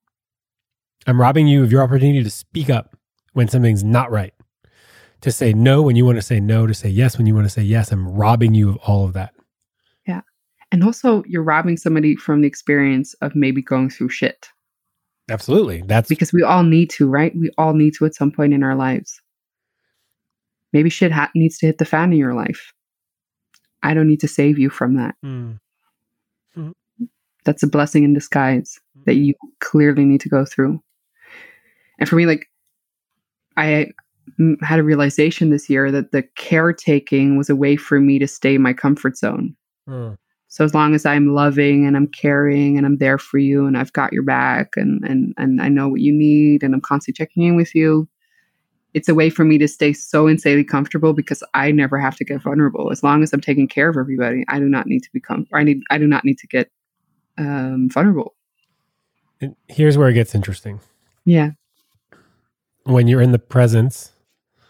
I'm robbing you of your opportunity to speak up when something's not right, to say no when you want to say no, to say yes when you want to say yes. I'm robbing you of all of that. Yeah. And also, you're robbing somebody from the experience of maybe going through shit Absolutely. That's because we all need to, right? We all need to at some point in our lives. Maybe shit ha- needs to hit the fan in your life. I don't need to save you from that. Mm. That's a blessing in disguise that you clearly need to go through. And for me, like, I had a realization this year that the caretaking was a way for me to stay in my comfort zone. Mm. So as long as I'm loving and I'm caring and I'm there for you and I've got your back and and and I know what you need and I'm constantly checking in with you, it's a way for me to stay so insanely comfortable because I never have to get vulnerable. As long as I'm taking care of everybody, I do not need to become or I need I do not need to get um vulnerable. And here's where it gets interesting. Yeah. When you're in the presence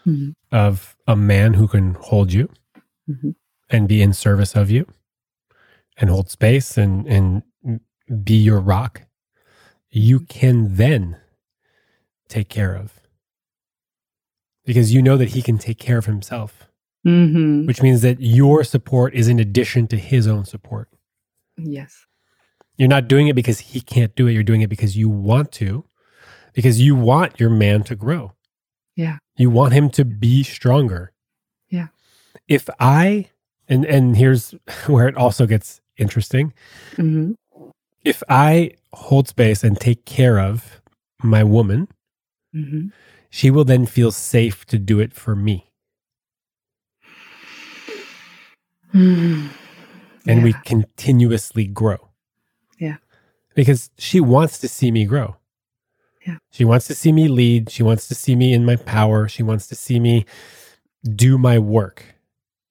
Mhm. of a man who can hold you Mhm. and be in service of you and hold space and and be your rock, you can then take care of. Because you know that he can take care of himself, Mhm. which means that your support is in addition to his own support. Yes. You're not doing it because he can't do it. You're doing it because you want to, because you want your man to grow. Yeah. You want him to be stronger. Yeah. If I, and, and here's (laughs) where it also gets interesting. Mhm. If I hold space and take care of my woman, Mhm. she will then feel safe to do it for me. Mm. And we continuously grow. Yeah. Because she wants to see me grow. Yeah. She wants to see me lead. She wants to see me in my power. She wants to see me do my work.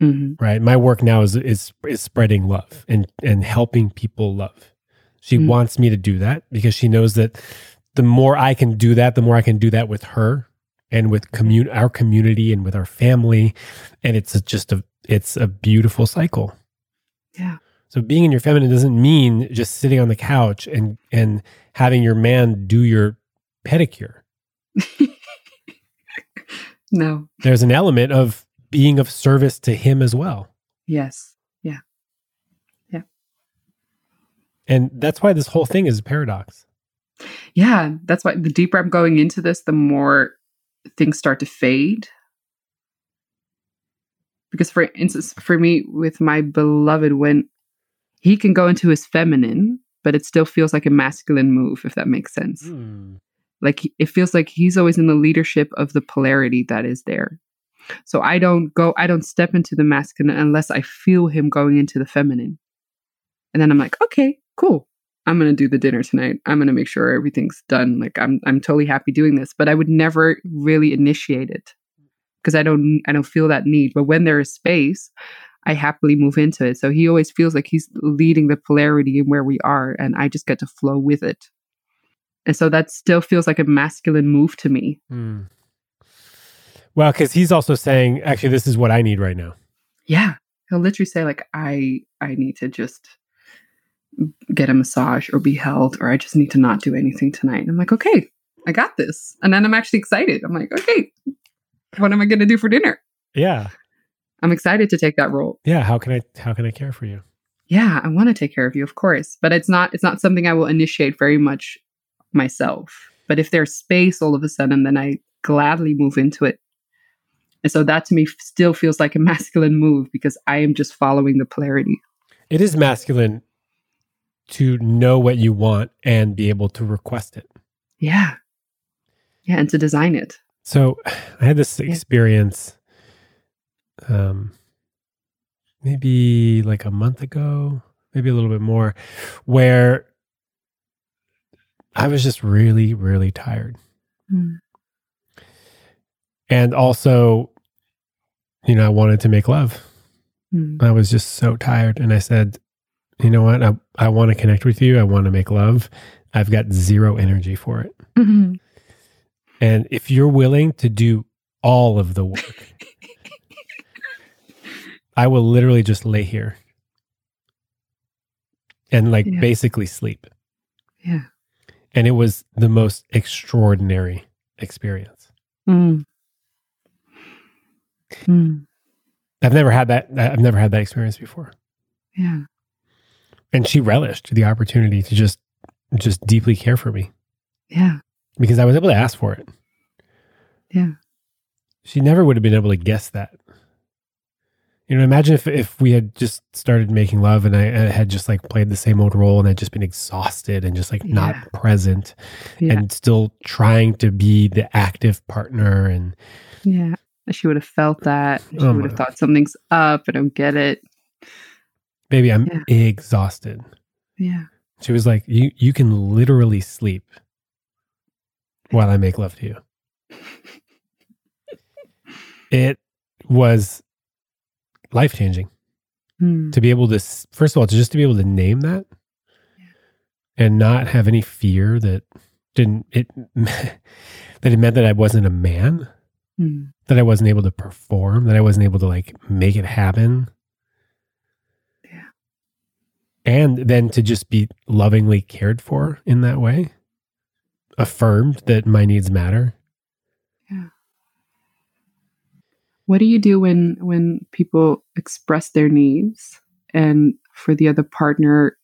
Mhm. Right. My work now is is is spreading love and and helping people love. She Mm. wants me to do that because she knows that the more I can do that, the more I can do that with her and with commun- our community and with our family. And it's a, just a it's a beautiful cycle. Yeah. So being in your feminine doesn't mean just sitting on the couch and and having your man do your pedicure. (laughs) no. There's an element of being of service to him as well. Yes. Yeah. Yeah. And that's why this whole thing is a paradox. Yeah, that's why the deeper I'm going into this, the more things start to fade. Because, for instance, for me, with my beloved, when he can go into his feminine, but it still feels like a masculine move, if that makes sense. Mm. Like it feels like he's always in the leadership of the polarity that is there. So I don't go, I don't step into the masculine unless I feel him going into the feminine. And then I'm like, okay, cool. I'm gonna do the dinner tonight. I'm gonna make sure everything's done. Like I'm I'm totally happy doing this. But I would never really initiate it because I don't I don't feel that need. But when there is space, I happily move into it. So he always feels like he's leading the polarity in where we are, and I just get to flow with it. And so that still feels like a masculine move to me. Mm. Well, because he's also saying, actually, this is what I need right now. Yeah. He'll literally say, like, I I need to just get a massage or be held, or I just need to not do anything tonight. And I'm like, okay, I got this. And then I'm actually excited. I'm like, okay, what am I gonna do for dinner? Yeah. I'm excited to take that role. Yeah. How can I how can I care for you? Yeah, I want to take care of you, of course. But it's not it's not something I will initiate very much myself. But if there's space all of a sudden, then I gladly move into it. And so that to me still feels like a (laughs) masculine move because I am just following the polarity. It is masculine to know what you want and be able to request it. Yeah. Yeah, and to design it. So (sighs) I had this experience um maybe like a month ago, maybe a little bit more, where I was just really, really tired. Mm. And also, you know, I wanted to make love. Mm. I was just so tired. And I said, you know what? I, I want to connect with you. I want to make love. I've got zero energy for it. Mhm. And if you're willing to do all of the work, I will literally just lay here and like Yeah. basically sleep. Yeah. And it was the most extraordinary experience. Mm. Mm. I've never had that. I've never had that experience before. Yeah. And she relished the opportunity to just, just deeply care for me Yeah. because I was able to ask for it. Yeah. She never would have been able to guess that. You know, imagine if if we had just started making love and I, I had just like played the same old role and I'd just been exhausted and just like Yeah. not present Yeah. and still trying to be the active partner and yeah. She would have felt that. She Oh would have thought something's up. I don't get it. baby, I'm Yeah. exhausted. Yeah. She was like, "You you can literally sleep while I make love to you." (laughs) It was life changing Mm. to be able to first of all to just to be able to name that and not have any fear that didn't it (laughs) that it meant that I wasn't a man, Mm. that I wasn't able to perform, that I wasn't able to like make it happen. Yeah. And then to just be lovingly cared for in that way, affirmed that my needs matter. What do you do when when people express their needs and for the other partner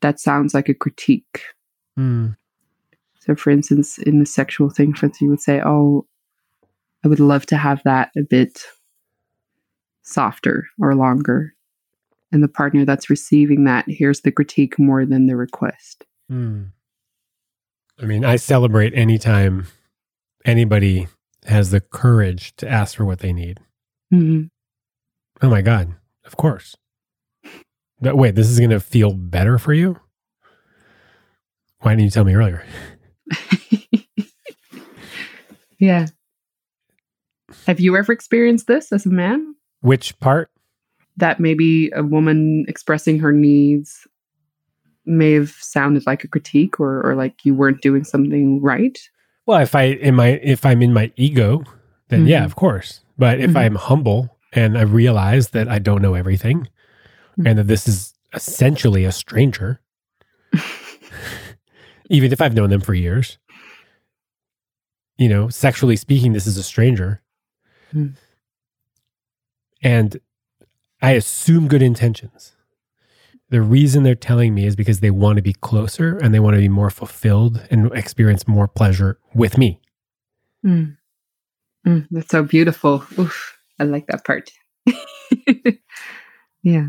that sounds like a critique? Mm. So, for instance, in the sexual thing, for instance, you would say, "Oh, I would love to have that a bit softer or longer," and the partner that's receiving that hears the critique more than the request. Mm. I mean, I celebrate anytime anybody has the courage to ask for what they need. Mhm. Oh my God, of course. But wait, this is going to feel better for you? Why didn't you tell me earlier? (laughs) yeah. Have you ever experienced this as a man? Which part? That maybe a woman expressing her needs may have sounded like a critique or, or like you weren't doing something right? Well, if I in my if I'm in my ego, then yeah, Mhm. of course. But if Mhm. I'm humble and I realize that I don't know everything Mhm. and that this is essentially a stranger, (laughs) even if I've known them for years, you know, sexually speaking, this is a stranger. Hmm. And I assume good intentions. The reason they're telling me is because they want to be closer and they want to be more fulfilled and experience more pleasure with me. Mm. Mm, that's so beautiful. Oof, I like that part. (laughs) yeah.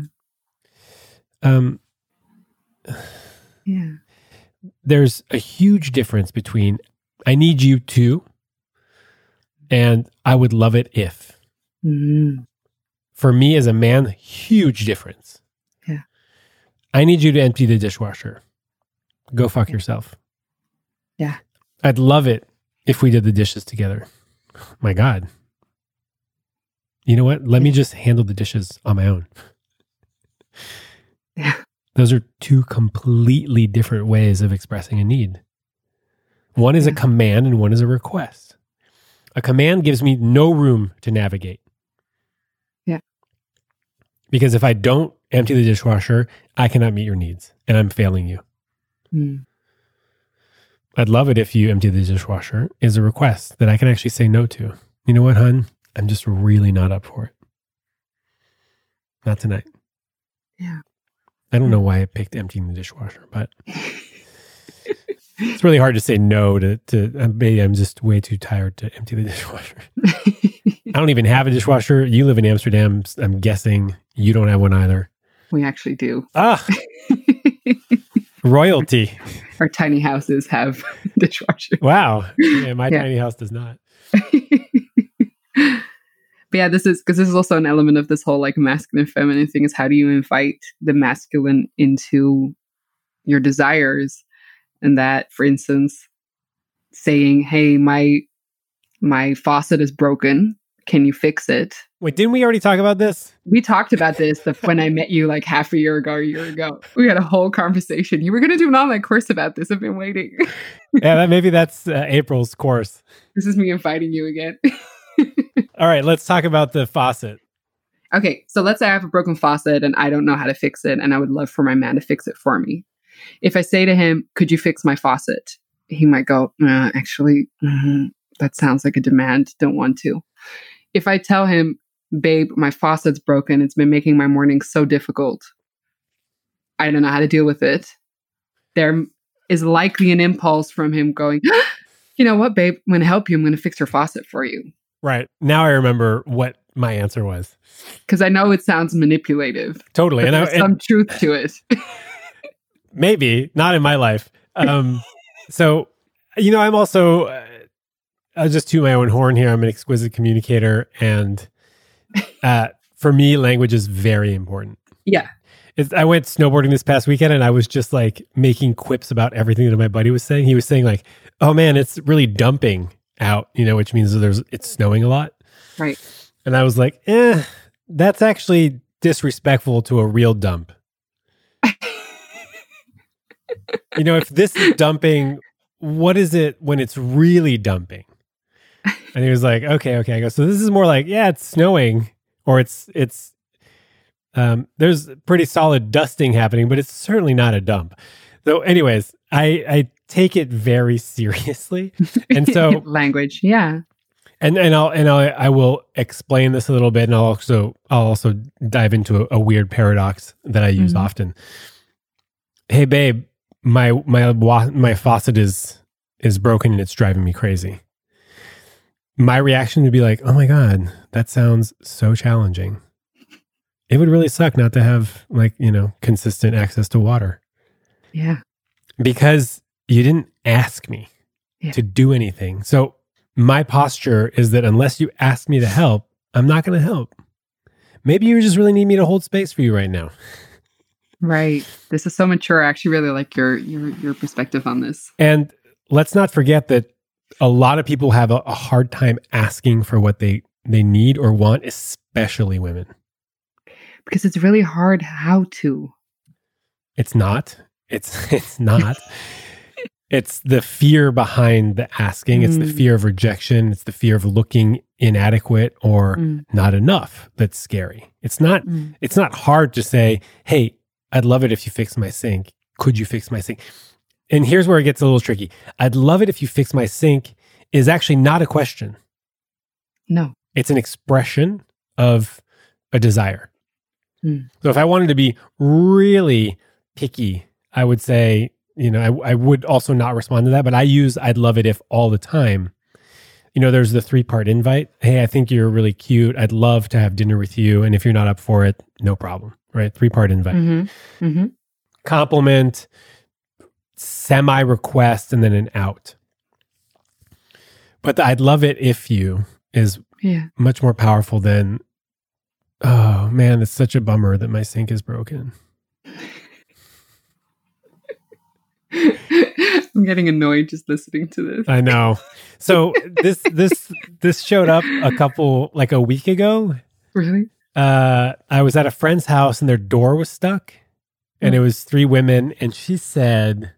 Um, yeah. There's a huge difference between I need you to and I would love it if. Mm. For me as a man, huge difference. Yeah. I need you to empty the dishwasher. Go fuck yourself. Yeah. I'd love it if we did the dishes together. My God. You know what? Let me just handle the dishes on my own. (laughs) Yeah. Those are two completely different ways of expressing a need. One is a command and one is a request. A command gives me no room to navigate. Because if I don't empty the dishwasher, I cannot meet your needs and I'm failing you. Mm. I'd love it if you empty the dishwasher is a request that I can actually say no to. You know what, hun? I'm just really not up for it. Not tonight. Yeah. I don't know why I picked emptying the dishwasher, but (laughs) it's really hard to say no to, to uh, maybe I'm just way too tired to empty the (laughs) dishwasher. (laughs) I don't even have a dishwasher. You live in Amsterdam. I'm guessing you don't have one either. we actually do. Ah, (laughs) royalty. Our tiny houses have (laughs) dishwashers. Wow. Yeah, my Yeah. tiny house does not. (laughs) but yeah, this is because this is also an element of this whole like masculine feminine thing is how do you invite the masculine into your desires? And that, for instance, saying, Hey, my my faucet is broken. Can you fix it? Wait, didn't we already talk about this? We talked about this the, when I met you like half a year ago, a year ago. We had a whole conversation. You were going to do an online course about this. I've been waiting. (laughs) yeah, that, maybe that's uh, April's course. this is me inviting you again. (laughs) All right, let's talk about the faucet. Okay, so let's say I have a broken faucet and I don't know how to fix it, and I would love for my man to fix it for me. If I say to him, Could you fix my faucet? He might go, uh, Actually, mhm, that sounds like a demand. Don't want to. If I tell him, Babe, my faucet's broken, it's been making my morning so difficult, I don't know how to deal with it, there is likely an impulse from him going, (gasps) You know what, babe? I'm going to help you. I'm going to fix your faucet for you. Right. Now I remember what my answer was. Because I know it sounds manipulative. Totally. And, I, there's and some truth to it. (laughs) maybe not in my life. Um, so, you know, I'm also, uh, I'll just toot my own horn here. I'm an exquisite communicator. And uh, for me, language is very important. yeah. It's, I went snowboarding this past weekend and I was just like making quips about everything that my buddy was saying. He was saying, like, oh man, it's really dumping out, you know, which means there's, it's snowing a lot. Right. And I was like, eh, that's actually disrespectful to a real dump. (laughs) you know, if this is dumping, what is it when it's really dumping? And he was like, okay, okay. I go, so this is more like, yeah, it's snowing or it's, it's, um, there's pretty solid dusting happening, but it's certainly not a dump. So, anyways, I, I take it very (laughs) seriously. And so, (laughs) language. Yeah. and and I'll and I'll, I will explain this a little bit, and I'll also I'll also dive into a, a weird paradox that I use Mhm. often. Hey, babe, my my wa- my faucet is is broken and it's driving me crazy. My reaction would be like, "Oh my god, that sounds so challenging." It would really suck not to have like you know consistent access to water Yeah. because you didn't ask me Yeah. to do anything. So my posture is that unless you ask me to help, I'm not going to help. Maybe you just really need me to hold space for you right now. Right. This is so mature. I actually really like your your your perspective on this. And let's not forget that a lot of people have a, a hard time asking for what they they need or want, especially women. Because it's really hard how to. It's not. It's (laughs) it's not. it's the fear behind the asking. It's the Mm. fear of rejection. It's the fear of looking inadequate or Mm, not enough that's scary. It's not mm, it's not hard to say, "Hey, I'd love it if you fix my sink. Could you fix my sink?" And here's where it gets a little tricky. I'd love it if you fix my sink is actually not a question. No. It's an expression of a desire. Mm. So if I wanted to be really picky, I would say, you know, I, I would also not respond to that, but I use I'd love it if all the time. You know, there's the three part invite. Hey, I think you're really cute. I'd love to have dinner with you. And if you're not up for it, no problem. Right? Three part invite. Mm-hmm. Mm-hmm. Compliment, semi request, and then an out. But the I'd love it if you is Yeah. much more powerful than, oh man, it's such a bummer that my sink is broken. (laughs) I'm getting annoyed just listening to this. I know. So (laughs) this this this showed up a couple like a week ago. Really? Uh, I was at a friend's house and their door was stuck, and it was three women. And she said,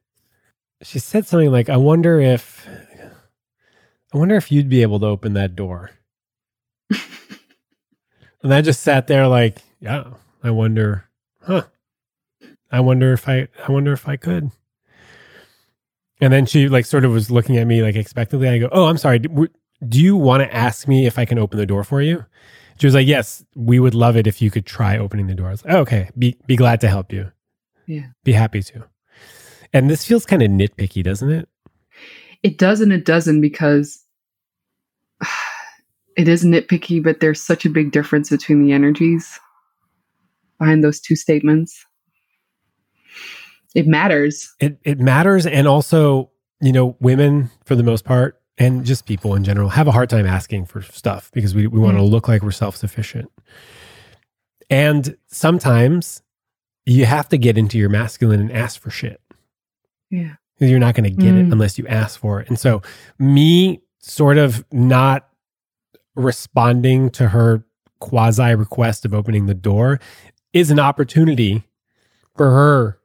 she said something like, "I wonder if, I wonder if you'd be able to open that door." (laughs) and I just sat there like, yeah, I wonder, huh? I wonder if I, I wonder if I could. And then she like sort of was looking at me like expectantly. I go, "Oh, I'm sorry. Do, do you want to ask me if I can open the door for you?" She was like, "Yes, we would love it if you could try opening the door." I was like, oh, "Okay, be be glad to help you. Yeah. Be happy to." And this feels kind of nitpicky, doesn't it? It does and it doesn't because (sighs) it is nitpicky, but there's such a big difference between the energies behind those two statements. It matters. It it matters, and also, you know, women for the most part, and just people in general, have a hard time asking for stuff because we we want to mm. look like we're self sufficient. And sometimes you have to get into your masculine and ask for shit. Yeah. You're not going to get it Mm. unless you ask for it. And so, me sort of not responding to her quasi request of opening the door is an opportunity for her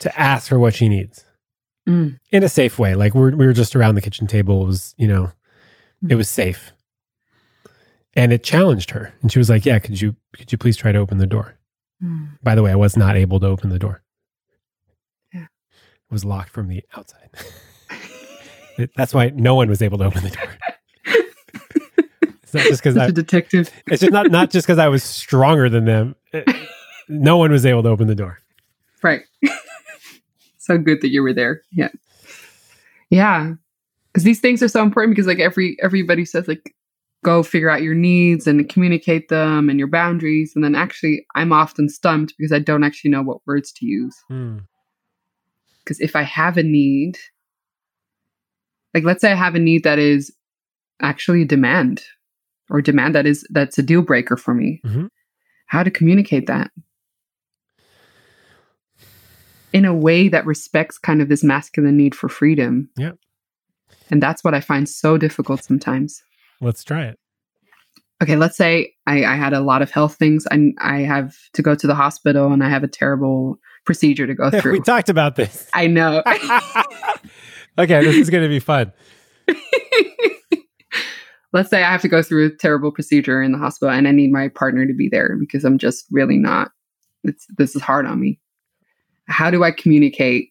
to ask for what she needs Mm. in a safe way. Like we're, we were just around the kitchen table. It was, you know, it was safe. And it challenged her. And she was like, Yeah, could you could you please try to open the door? Mm. By the way, I was not able to open the door. Was locked from the outside. (laughs) That's why no one was able to open the door. it's not just because Such I a detective. it's just not not just because I was stronger than them. It- no one was able to open the door. Right. (laughs) so good that you were there. Yeah. Yeah. Because these things are so important because like every everybody says like go figure out your needs and communicate them and your boundaries. And then actually I'm often stumped because I don't actually know what words to use. Hmm. Because if I have a need, like let's say I have a need that is actually a demand or demand that is that's a deal breaker for me. Mhm. How to communicate that in a way that respects kind of this masculine need for freedom. Yep. And that's what I find so difficult sometimes. Let's try it. Okay, let's say I, I had a lot of health things. I, I have to go to the hospital and I have a terrible procedure to go we through. We talked about this. (laughs) I know. (laughs) okay, this is going to be fun. (laughs) let's say I have to go through a terrible procedure in the hospital and I need my partner to be there because I'm just really not it's this is hard on me. How do I communicate?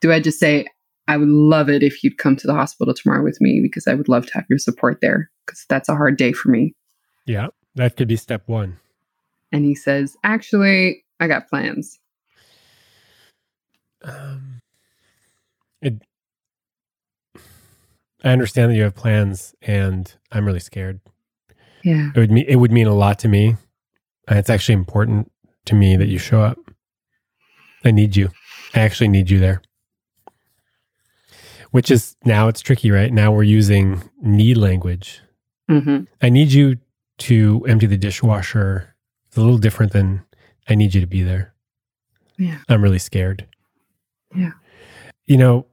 Do I just say I would love it if you'd come to the hospital tomorrow with me because I would love to have your support there because that's a hard day for me. Yeah, that could be step one. And he says, "Actually, I got plans." Um, it. I understand that you have plans, and I'm really scared. Yeah. It would mean it would mean a lot to me. It's actually important to me that you show up. I need you. I actually need you there. Which is now it's tricky, right? Now we're using need language. hmm I need you to empty the dishwasher. It's a little different than I need you to be there. Yeah. I'm really scared. Yeah. You know,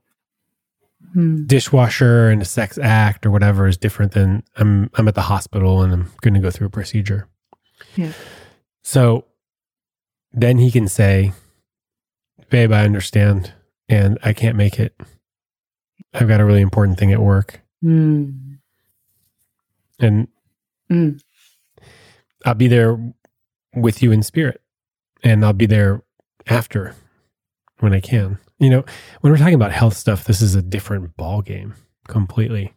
Hmm. dishwasher and a sex act or whatever is different than I'm I'm at the hospital and I'm going to go through a procedure. Yeah. So then he can say, "Babe, I understand and I can't make it. I've got a really important thing at work Hmm. and Mm. I'll be there with you in spirit and I'll be there after when I can." You know, when we're talking about health stuff, this is a different ball game completely.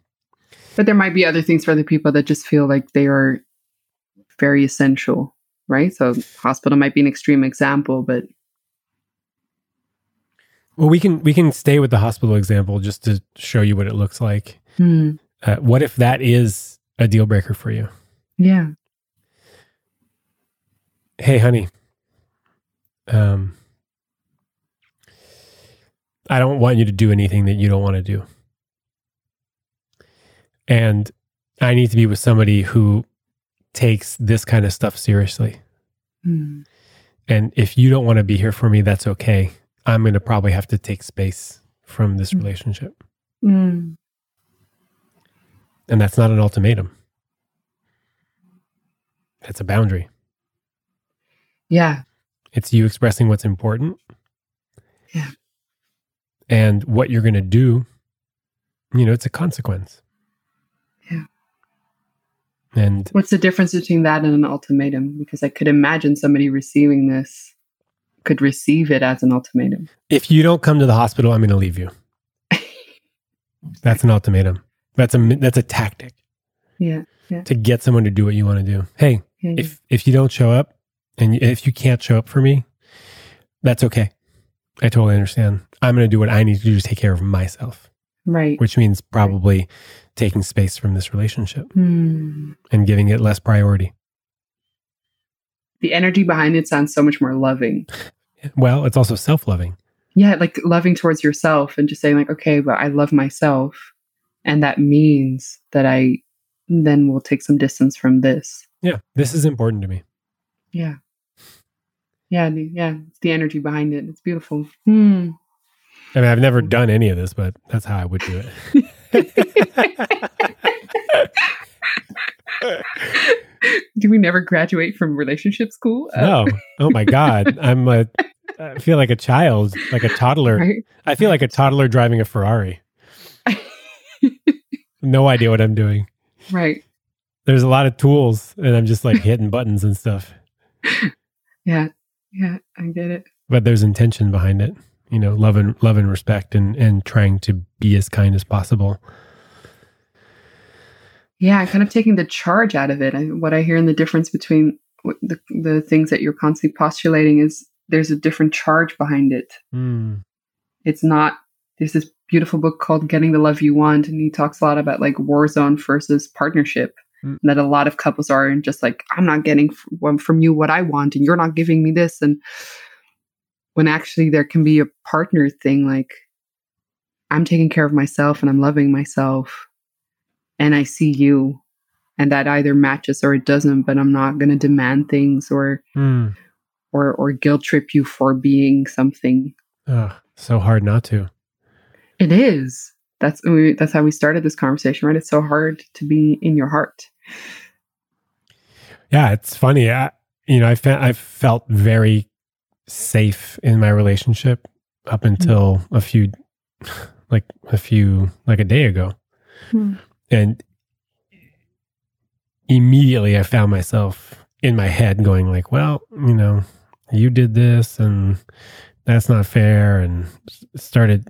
But there might be other things for other people that just feel like they are very essential, right? So hospital might be an extreme example, but well, we can we can stay with the hospital example just to show you what it looks like. hmm, Uh, what if that is a deal breaker for you? yeah, Hey, honey. Um, I don't want you to do anything that you don't want to do. And I need to be with somebody who takes this kind of stuff seriously. Hmm, And if you don't want to be here for me, that's okay. I'm going to probably have to take space from this Mm. relationship. hmm, And that's not an ultimatum. That's a boundary. yeah, It's you expressing what's important. Yeah. And what you're going to do, you know, it's a consequence. Yeah. And What's the difference between that and an ultimatum? Because I could imagine somebody receiving this could receive it as an ultimatum. if you don't come to the hospital, I'm going to leave you. (laughs) That's an ultimatum. That's a that's a tactic Yeah, to get someone to do what you want to do. Hey, yeah, if if you don't show up and if you can't show up for me, that's okay. I totally understand. I'm going to do what I need to do to take care of myself, right. which means probably taking space from this relationship Hmm. and giving it less priority. The energy behind it sounds so much more loving. Well, it's also self-loving. Yeah, like loving towards yourself and just saying like, okay, but I love myself, and that means that I then will take some distance from this. Yeah, this is important to me. Yeah. Yeah, yeah, it's the energy behind it. It's beautiful. Hmm. I mean, I've never done any of this, but that's how I would do it. (laughs) Do we never graduate from relationship school? Uh, no. Oh my god, I'm a I feel like a child, like a toddler. right? I feel like a toddler driving a Ferrari. (laughs) No idea what I'm doing. Right. There's a lot of tools and I'm just like hitting buttons and stuff. Yeah. Yeah, I get it. But there's intention behind it. You know, love and love and respect and and trying to be as kind as possible. Yeah, kind of taking the charge out of it. I, what I hear in the difference between the the things that you're constantly postulating is there's a different charge behind it. Mm. It's not. There's this beautiful book called Getting the Love You Want, and he talks a lot about like war zone versus partnership. Mm. That a lot of couples are in just like I'm not getting from, from you what I want, and you're not giving me this, and when actually there can be a partner thing like I'm taking care of myself and I'm loving myself and I see you and that either matches or it doesn't but I'm not going to demand things or Mm. or or guilt trip you for being something Ugh, so hard not to. it is that's we- that's how we started this conversation right it's so hard to be in your heart Yeah, it's funny. I, you know, I fe- I felt very safe in my relationship up until a few, like a few, like a day ago, Hmm. and immediately I found myself in my head going like, well, you know, you did this, and that's not fair, and started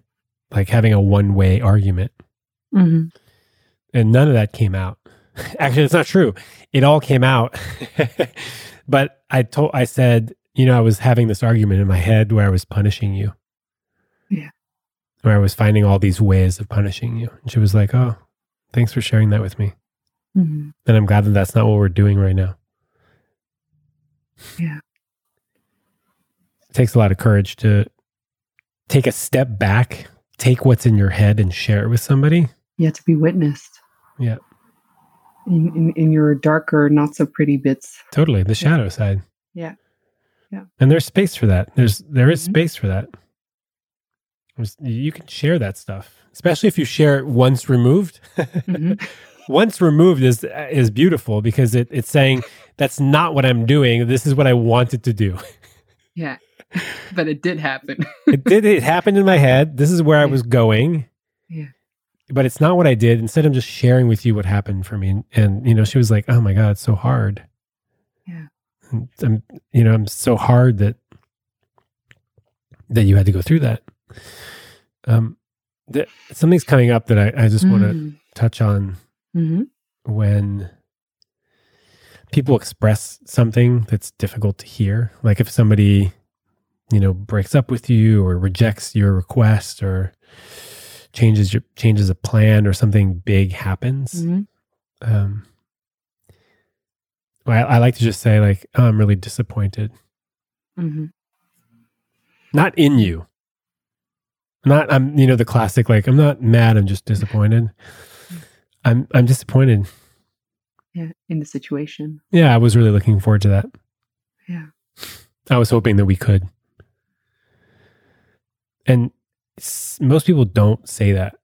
like having a one way argument hmm and none of that came out. (laughs) Actually, it's not true. It all came out. (laughs) but I told I said, you know, I was having this argument in my head where I was punishing you. Yeah. Where I was finding all these ways of punishing you. And she was like, "Oh, thanks for sharing that with me." hmm And I'm glad that that's not what we're doing right now. Yeah. It takes a lot of courage to take a step back, take what's in your head and share it with somebody. have to be witnessed Yeah. in, in in your darker not so pretty bits Totally, the shadow side. Yeah. Yeah. And there's space for that. There's there is Mhm. space for that. There's- you can share that stuff, especially if you share it once removed. Mhm. (laughs) once removed is is beautiful because it, it's saying that's not what I'm doing. This is what I wanted to do. yeah (laughs) but it did happen (laughs) It did. It happened in my head. This is where I was going. Yeah. But it's not what I did. Instead, I'm just sharing with you what happened for me. And, and you know, she was like, "Oh my god, it's so hard." Yeah. And I'm, you know, I'm so hard that that you had to go through that. Um, that something's coming up that I, I just want to Mm. touch on Mhm. when people express something that's difficult to hear. Like if somebody, you know, breaks up with you or rejects your request or changes your changes a plan or something big happens. Mhm. Um, I, I like to just say like, oh, I'm really disappointed. Mhm. Not in you. Not I'm you know the classic like I'm not mad. I'm just disappointed. (laughs) I'm I'm disappointed. Yeah, in the situation. Yeah, I was really looking forward to that. Yeah. I was hoping that we could. And most people don't say that.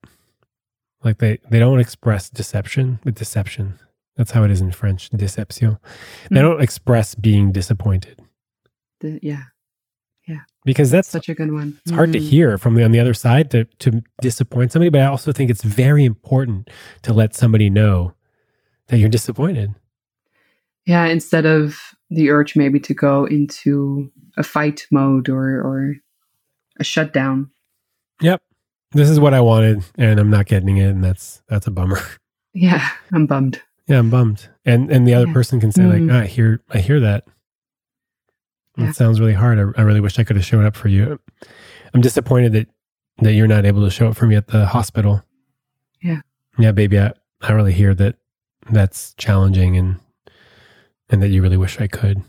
Like they, they don't express deception with deception. That's how it is in French, deception. They Mhm. don't express being disappointed The, yeah, because that's such a good one. it's hard to Mm. hear from the on the other side to to disappoint somebody, but I also think it's very important to let somebody know that you're disappointed. Yeah, instead of the urge maybe to go into a fight mode or or a shutdown. Yep. This is what I wanted and I'm not getting it and that's that's a bummer. (laughs) Yeah, I'm bummed. Yeah, I'm bummed. And and the other Yeah. person can say Mhm. like, "Ah, I hear I hear that. Yeah. It sounds really hard. I, I really wish I could have shown up for you. I'm disappointed that that you're not able to show up for me at the hospital. Yeah. Yeah, baby, I, I really hear that that's challenging and and that you really wish I could.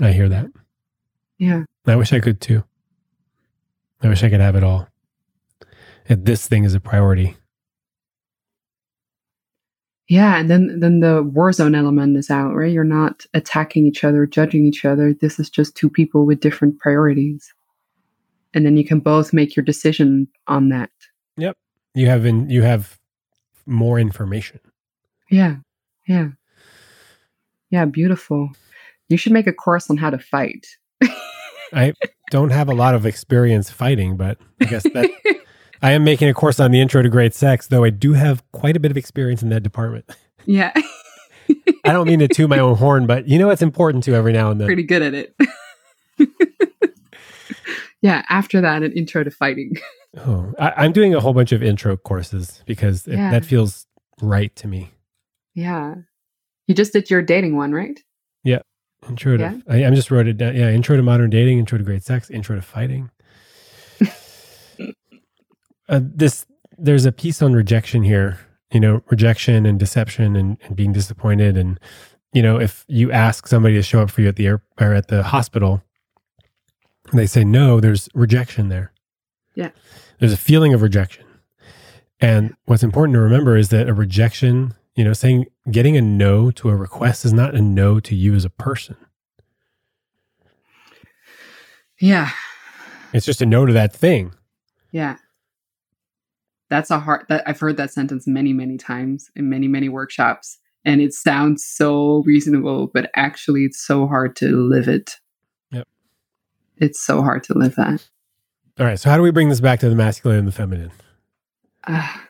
I hear that. Yeah. I wish I could too. I wish I could have it all. If this thing is a priority. Yeah, and then then the war zone element is out, right? You're not attacking each other, judging each other. This is just two people with different priorities. And then you can both make your decision on that. Yep. You have in, you have more information. Yeah. Yeah. Yeah, beautiful. You should make a course on how to fight. I (laughs) don't have a lot of experience fighting, but I guess that (laughs) I am making a course on the intro to great sex, though I do have quite a bit of experience in that department. yeah, (laughs) I don't mean to toot my own horn, but you know it's important to every now and then. pretty good at it. (laughs) yeah, after that, an intro to fighting. Oh, I, I'm doing a whole bunch of intro courses because it, that feels right to me. Yeah. You just did your dating one, right? Intro to, Yeah. I, I just wrote it down. Yeah, intro to modern dating, intro to great sex, intro to fighting. (laughs) uh, this there's a piece on rejection here. You know, rejection and deception and, and being disappointed. And you know, if you ask somebody to show up for you at the air or at the hospital, and they say no, there's rejection there. Yeah. there's a feeling of rejection. And what's important to remember is that a rejection, you know, saying getting a no to a request is not a no to you as a person. Yeah. It's just a no to that thing. Yeah. That's a hard that I've heard that sentence many, many times in many, many workshops. And it sounds so reasonable, but actually it's so hard to live it. Yep. It's so hard to live that. All right. So how do we bring this back to the masculine and the feminine? Ah.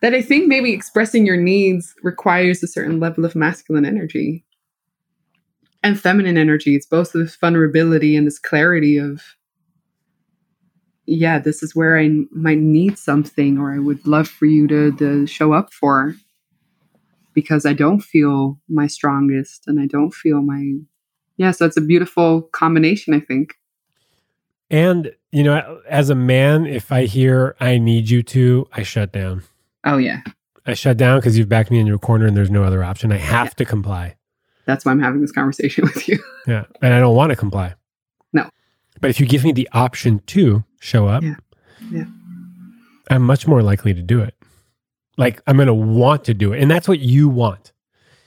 That I think maybe expressing your needs requires a certain level of masculine energy and feminine energy. It's both this vulnerability and this clarity of, yeah, this is where I might need something or I would love for you to, to show up for because I don't feel my strongest and I don't feel my, yeah, so it's a beautiful combination, I think. And, you know, as a man, if I hear I need you to, I shut down. Oh, yeah. I shut down because you've backed me in your corner and there's no other option. I have Yeah. to comply. That's why I'm having this conversation (laughs) with you. Yeah. And I don't want to comply. No. But if you give me the option to show up, Yeah. Yeah. I'm much more likely to do it. Like I'm going to want to do it. And that's what you want.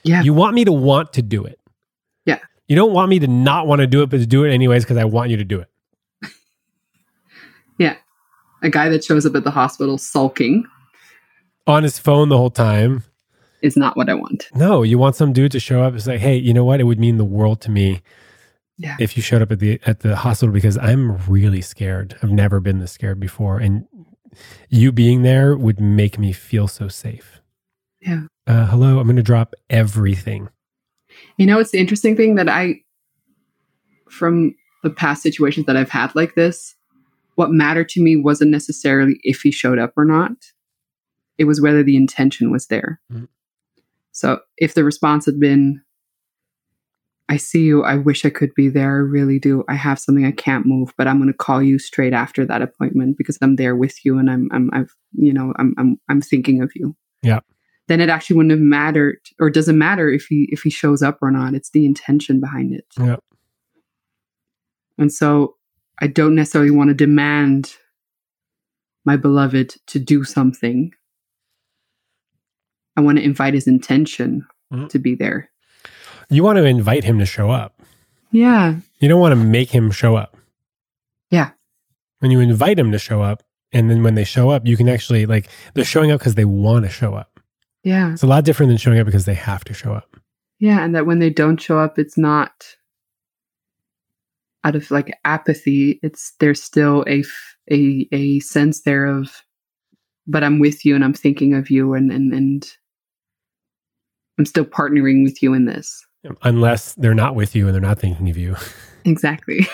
Yeah. You want me to want to do it. Yeah. You don't want me to not want to do it, but to do it anyways because I want you to do it. (laughs) Yeah. A guy that shows up at the hospital sulking On his phone the whole time. is not what I want. No, you want some dude to show up and say, "Hey, you know what? It would mean the world to me Yeah. if you showed up at the at the hospital because I'm really scared. I've never been this scared before, and you being there would make me feel so safe." Yeah. Uh, hello, I'm going to drop everything. You know, it's the interesting thing that I, from the past situations that I've had like this, what mattered to me wasn't necessarily if he showed up or not. It was whether the intention was there. Mhm. So if the response had been, I see you, I wish I could be there, I really do. I have something I can't move, but I'm going to call you straight after that appointment because I'm there with you and I'm, I'm, I've, you know, I'm, I'm, I'm thinking of you. Yeah. Then it actually wouldn't have mattered, or doesn't matter if he if he shows up or not. It's the intention behind it. Yeah. And so I don't necessarily want to demand my beloved to do something. I want to invite his intention Mhm. to be there. You want to invite him to show up. Yeah. You don't want to make him show up. Yeah. When you invite him to show up, and then when they show up, you can actually like they're showing up because they want to show up. Yeah. It's a lot different than showing up because they have to show up. Yeah. And that when they don't show up, it's not out of like apathy. It's there's still a f- a a sense there of, but I'm with you and I'm thinking of you and and and I'm still partnering with you in this. Unless they're not with you and they're not thinking of you. (laughs) Exactly.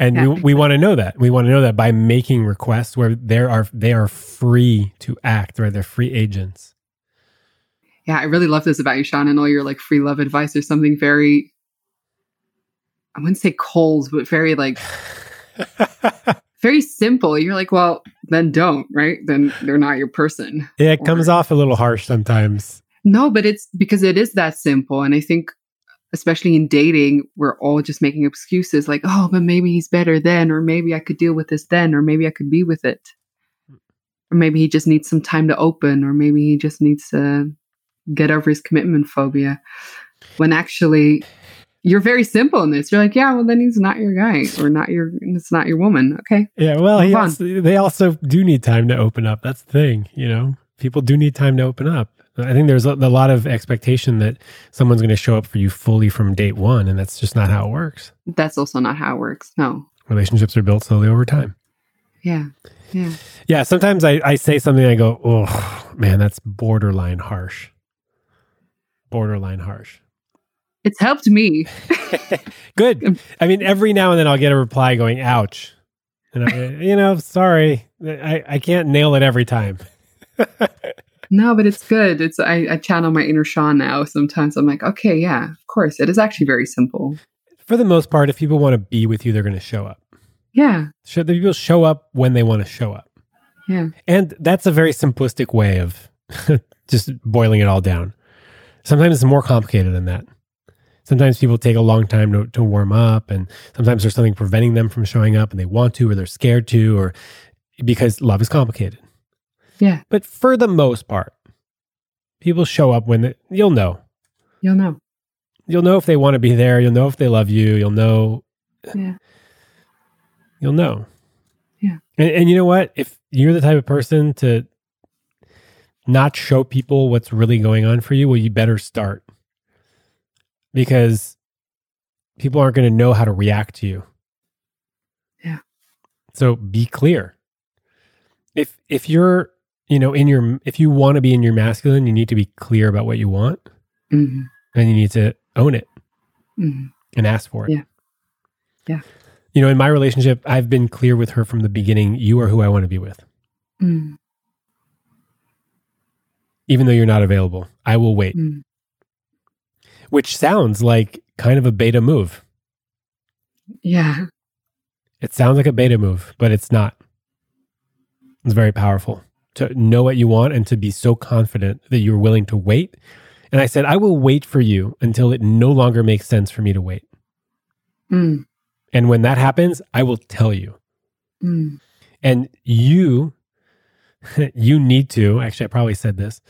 And Yeah. we, we want to know that. We want to know that by making requests where they are they are free to act, right? They're free agents. Yeah, I really love this about you, Sean, and all your like free love advice. There's something very, I wouldn't say cold, but very like (laughs) very simple. You're like, well, then don't, right? Then they're not your person. yeah, it comes off a little harsh sometimes. No, but it's because it is that simple. And I think, especially in dating, we're all just making excuses like, oh, but maybe he's better then, or maybe I could deal with this then, or maybe I could be with it. Or maybe he just needs some time to open, or maybe he just needs to get over his commitment phobia. When actually, you're very simple in this. You're like, yeah, well, then he's not your guy, or not your, it's not your woman. Okay. Yeah, well, he also, they also do need time to open up. That's the thing, you know. People do need time to open up. I think there's a, a lot of expectation that someone's going to show up for you fully from date one, and that's just not how it works. That's also not how it works. No. Relationships are built slowly over time. Yeah. Yeah. Yeah, sometimes I, I say something, I go, oh, man, that's borderline harsh. Borderline harsh. It's helped me. (laughs) Good. I mean, every now and then I'll get a reply going, ouch. And I, (laughs) you know, sorry, I, I can't nail it every time. (laughs) No, but it's good. It's I, I channel my inner Sean now. Sometimes I'm like, okay, yeah, of course. It is actually very simple. For the most part, if people want to be with you, they're going to show up. Yeah, Show, the people show up when they want to show up. yeah, And that's a very simplistic way of just boiling it all down. Sometimes it's more complicated than that. Sometimes people take a long time to, to warm up, and sometimes there's something preventing them from showing up and they want to, or they're scared to, or because love is complicated. yeah. But for the most part, people show up when they, you'll know. You'll know. You'll know if they want to be there. You'll know if they love you. You'll know. Yeah, You'll know. Yeah. And, and you know what? If you're the type of person to not show people what's really going on for you, well, you better start because people aren't going to know how to react to you. Yeah. So be clear. If if you're you know in your if you want to be in your masculine, you need to be clear about what you want, hmm and you need to own it hmm and ask for it. Yeah. Yeah. You know, in my relationship, I've been clear with her from the beginning. You are who I want to be with. mm even though you're not available. I will wait, mm. Which sounds like kind of a beta move. Yeah, It sounds like a beta move, but it's not. It's very powerful to know what you want and to be so confident that you're willing to wait. And I said, I will wait for you until it no longer makes sense for me to wait. mm. And when that happens, I will tell you. Mm. And you, (laughs) you need to. Actually, I probably said this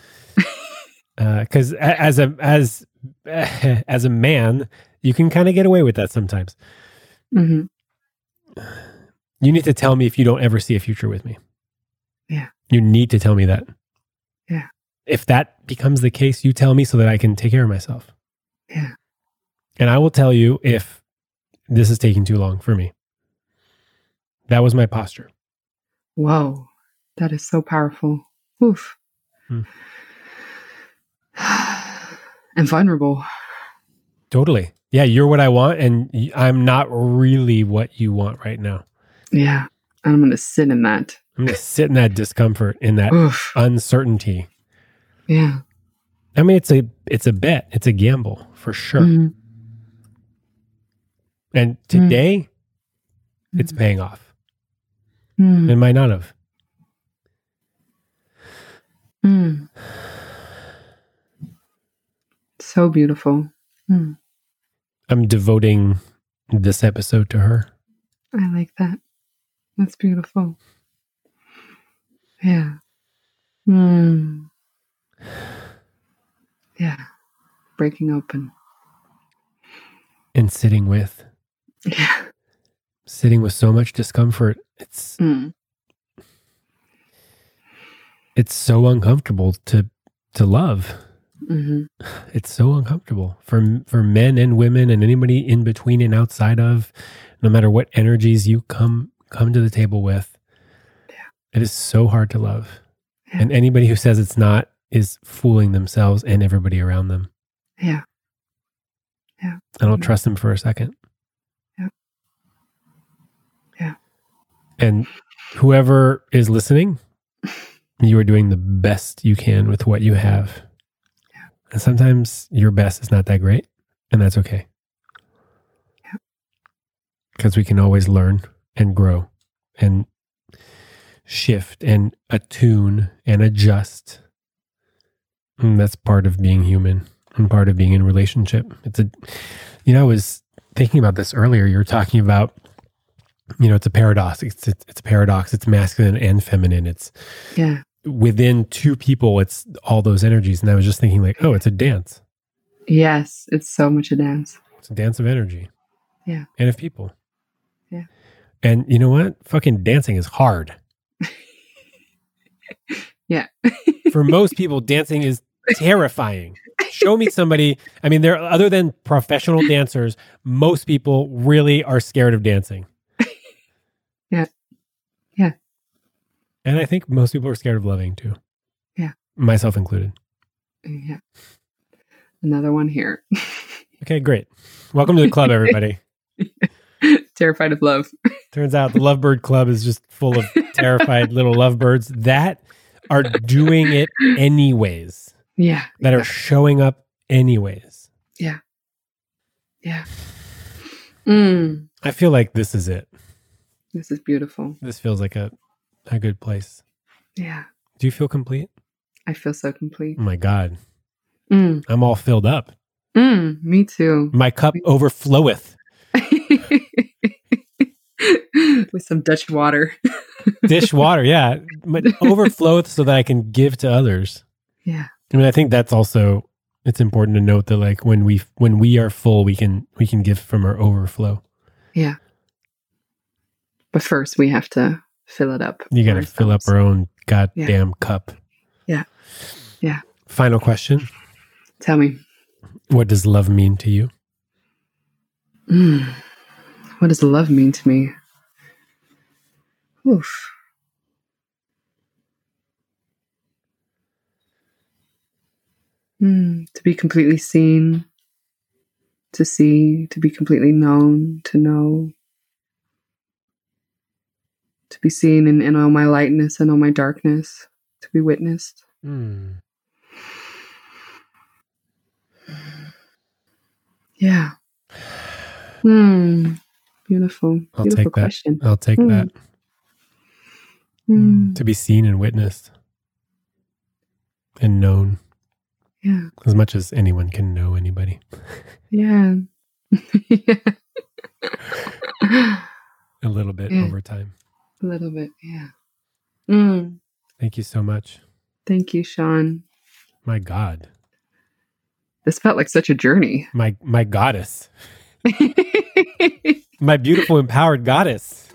(laughs) because as a as (laughs) as a man, you can kind of get away with that sometimes. hmm You need to tell me if you don't ever see a future with me. Yeah. You need to tell me that. Yeah. If that becomes the case, you tell me so that I can take care of myself. Yeah. And I will tell you if this is taking too long for me. That was my posture. Whoa, that is so powerful. Oof. Hmm. (sighs) (sighs) (sighs) and vulnerable. Totally. Yeah, you're what I want, and I'm not really what you want right now. Yeah, I'm going to sit in that. I'm going to sit in that discomfort, in that Oof. uncertainty. Yeah. I mean, it's a it's a bet. It's a gamble for sure. Mhm. And today, it's paying off. Mm. It might not have. Mm. So beautiful. Mm. I'm devoting this episode to her. I like that. That's beautiful. Yeah. Mm. Yeah. Breaking open. and sitting with Yeah. sitting with so much discomfort it's Mm. it's so uncomfortable to to love hmm it's so uncomfortable for for men and women and anybody in between and outside of no matter what energies you come come to the table with Yeah. it is so hard to love Yeah. and anybody who says it's not is fooling themselves and everybody around them Yeah. Yeah. I don't Yeah. trust them for a second Yeah. Yeah. and whoever is listening (laughs) you are doing the best you can with what you have. And sometimes your best is not that great and that's okay. Yeah. because we can always learn and grow and shift and attune and adjust. And that's part of being human and part of being in relationship. It's a you know i was thinking about this earlier. You were talking about you know it's a paradox. It's it's, it's a paradox. It's masculine and feminine. It's Yeah. Within two people it's all those energies and i was just thinking like oh it's a dance Yes. It's so much a dance. it's a dance of energy Yeah. and of people Yeah. and you know what fucking dancing is hard (laughs) Yeah. (laughs) for most people dancing is terrifying show me somebody i mean there other than professional dancers most people really are scared of dancing Yeah. Yeah. And i think most people are scared of loving too Yeah. myself included yeah. Another one here. (laughs) okay great welcome to the club everybody (laughs) Terrified of love. turns out the lovebird club is just full of (laughs) terrified little lovebirds that are doing it anyways Yeah. that are showing up anyways Yeah. Mm. i feel like this is it This is beautiful. this feels like a a good place Yeah. do you feel complete I feel so complete. oh my god Mm. i'm all filled up Mm. Me too. my cup overfloweth (laughs) With some Dutch water. (laughs) dish water yeah but overfloweth so that i can give to others Yeah. i mean i think that's also it's important to note that like when we when we are full we can we can give from our overflow Yeah. But first, we have to fill it up. you got to fill up our own goddamn cup Yeah. Yeah. final question Tell me. what does love mean to you Mm. What does love mean to me? Oof. Mm, to be completely seen, to see, to be completely known, to know, to be seen in, in all my lightness and all my darkness, to be witnessed. Hmm. Yeah. Hmm. Beautiful. I'll Beautiful take that. i'll take Mm. that Hmm. to be seen and witnessed and known Yeah. as much as anyone can know anybody Yeah. yeah. (laughs) (laughs) a little bit Yeah. over time A little bit. Yeah. Mm. thank you so much Thank you, Sean. my god This felt like such a journey. my my goddess (laughs) my beautiful empowered goddess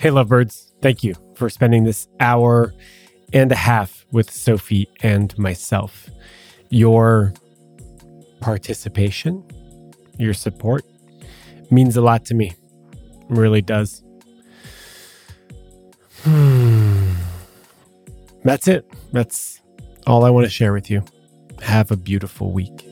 Hey, lovebirds. Thank you for spending this hour and a half with Sophie and myself. Your participation, your support means a lot to me. It really does. Hmm. That's it. That's all I want to share with you. Have a beautiful week.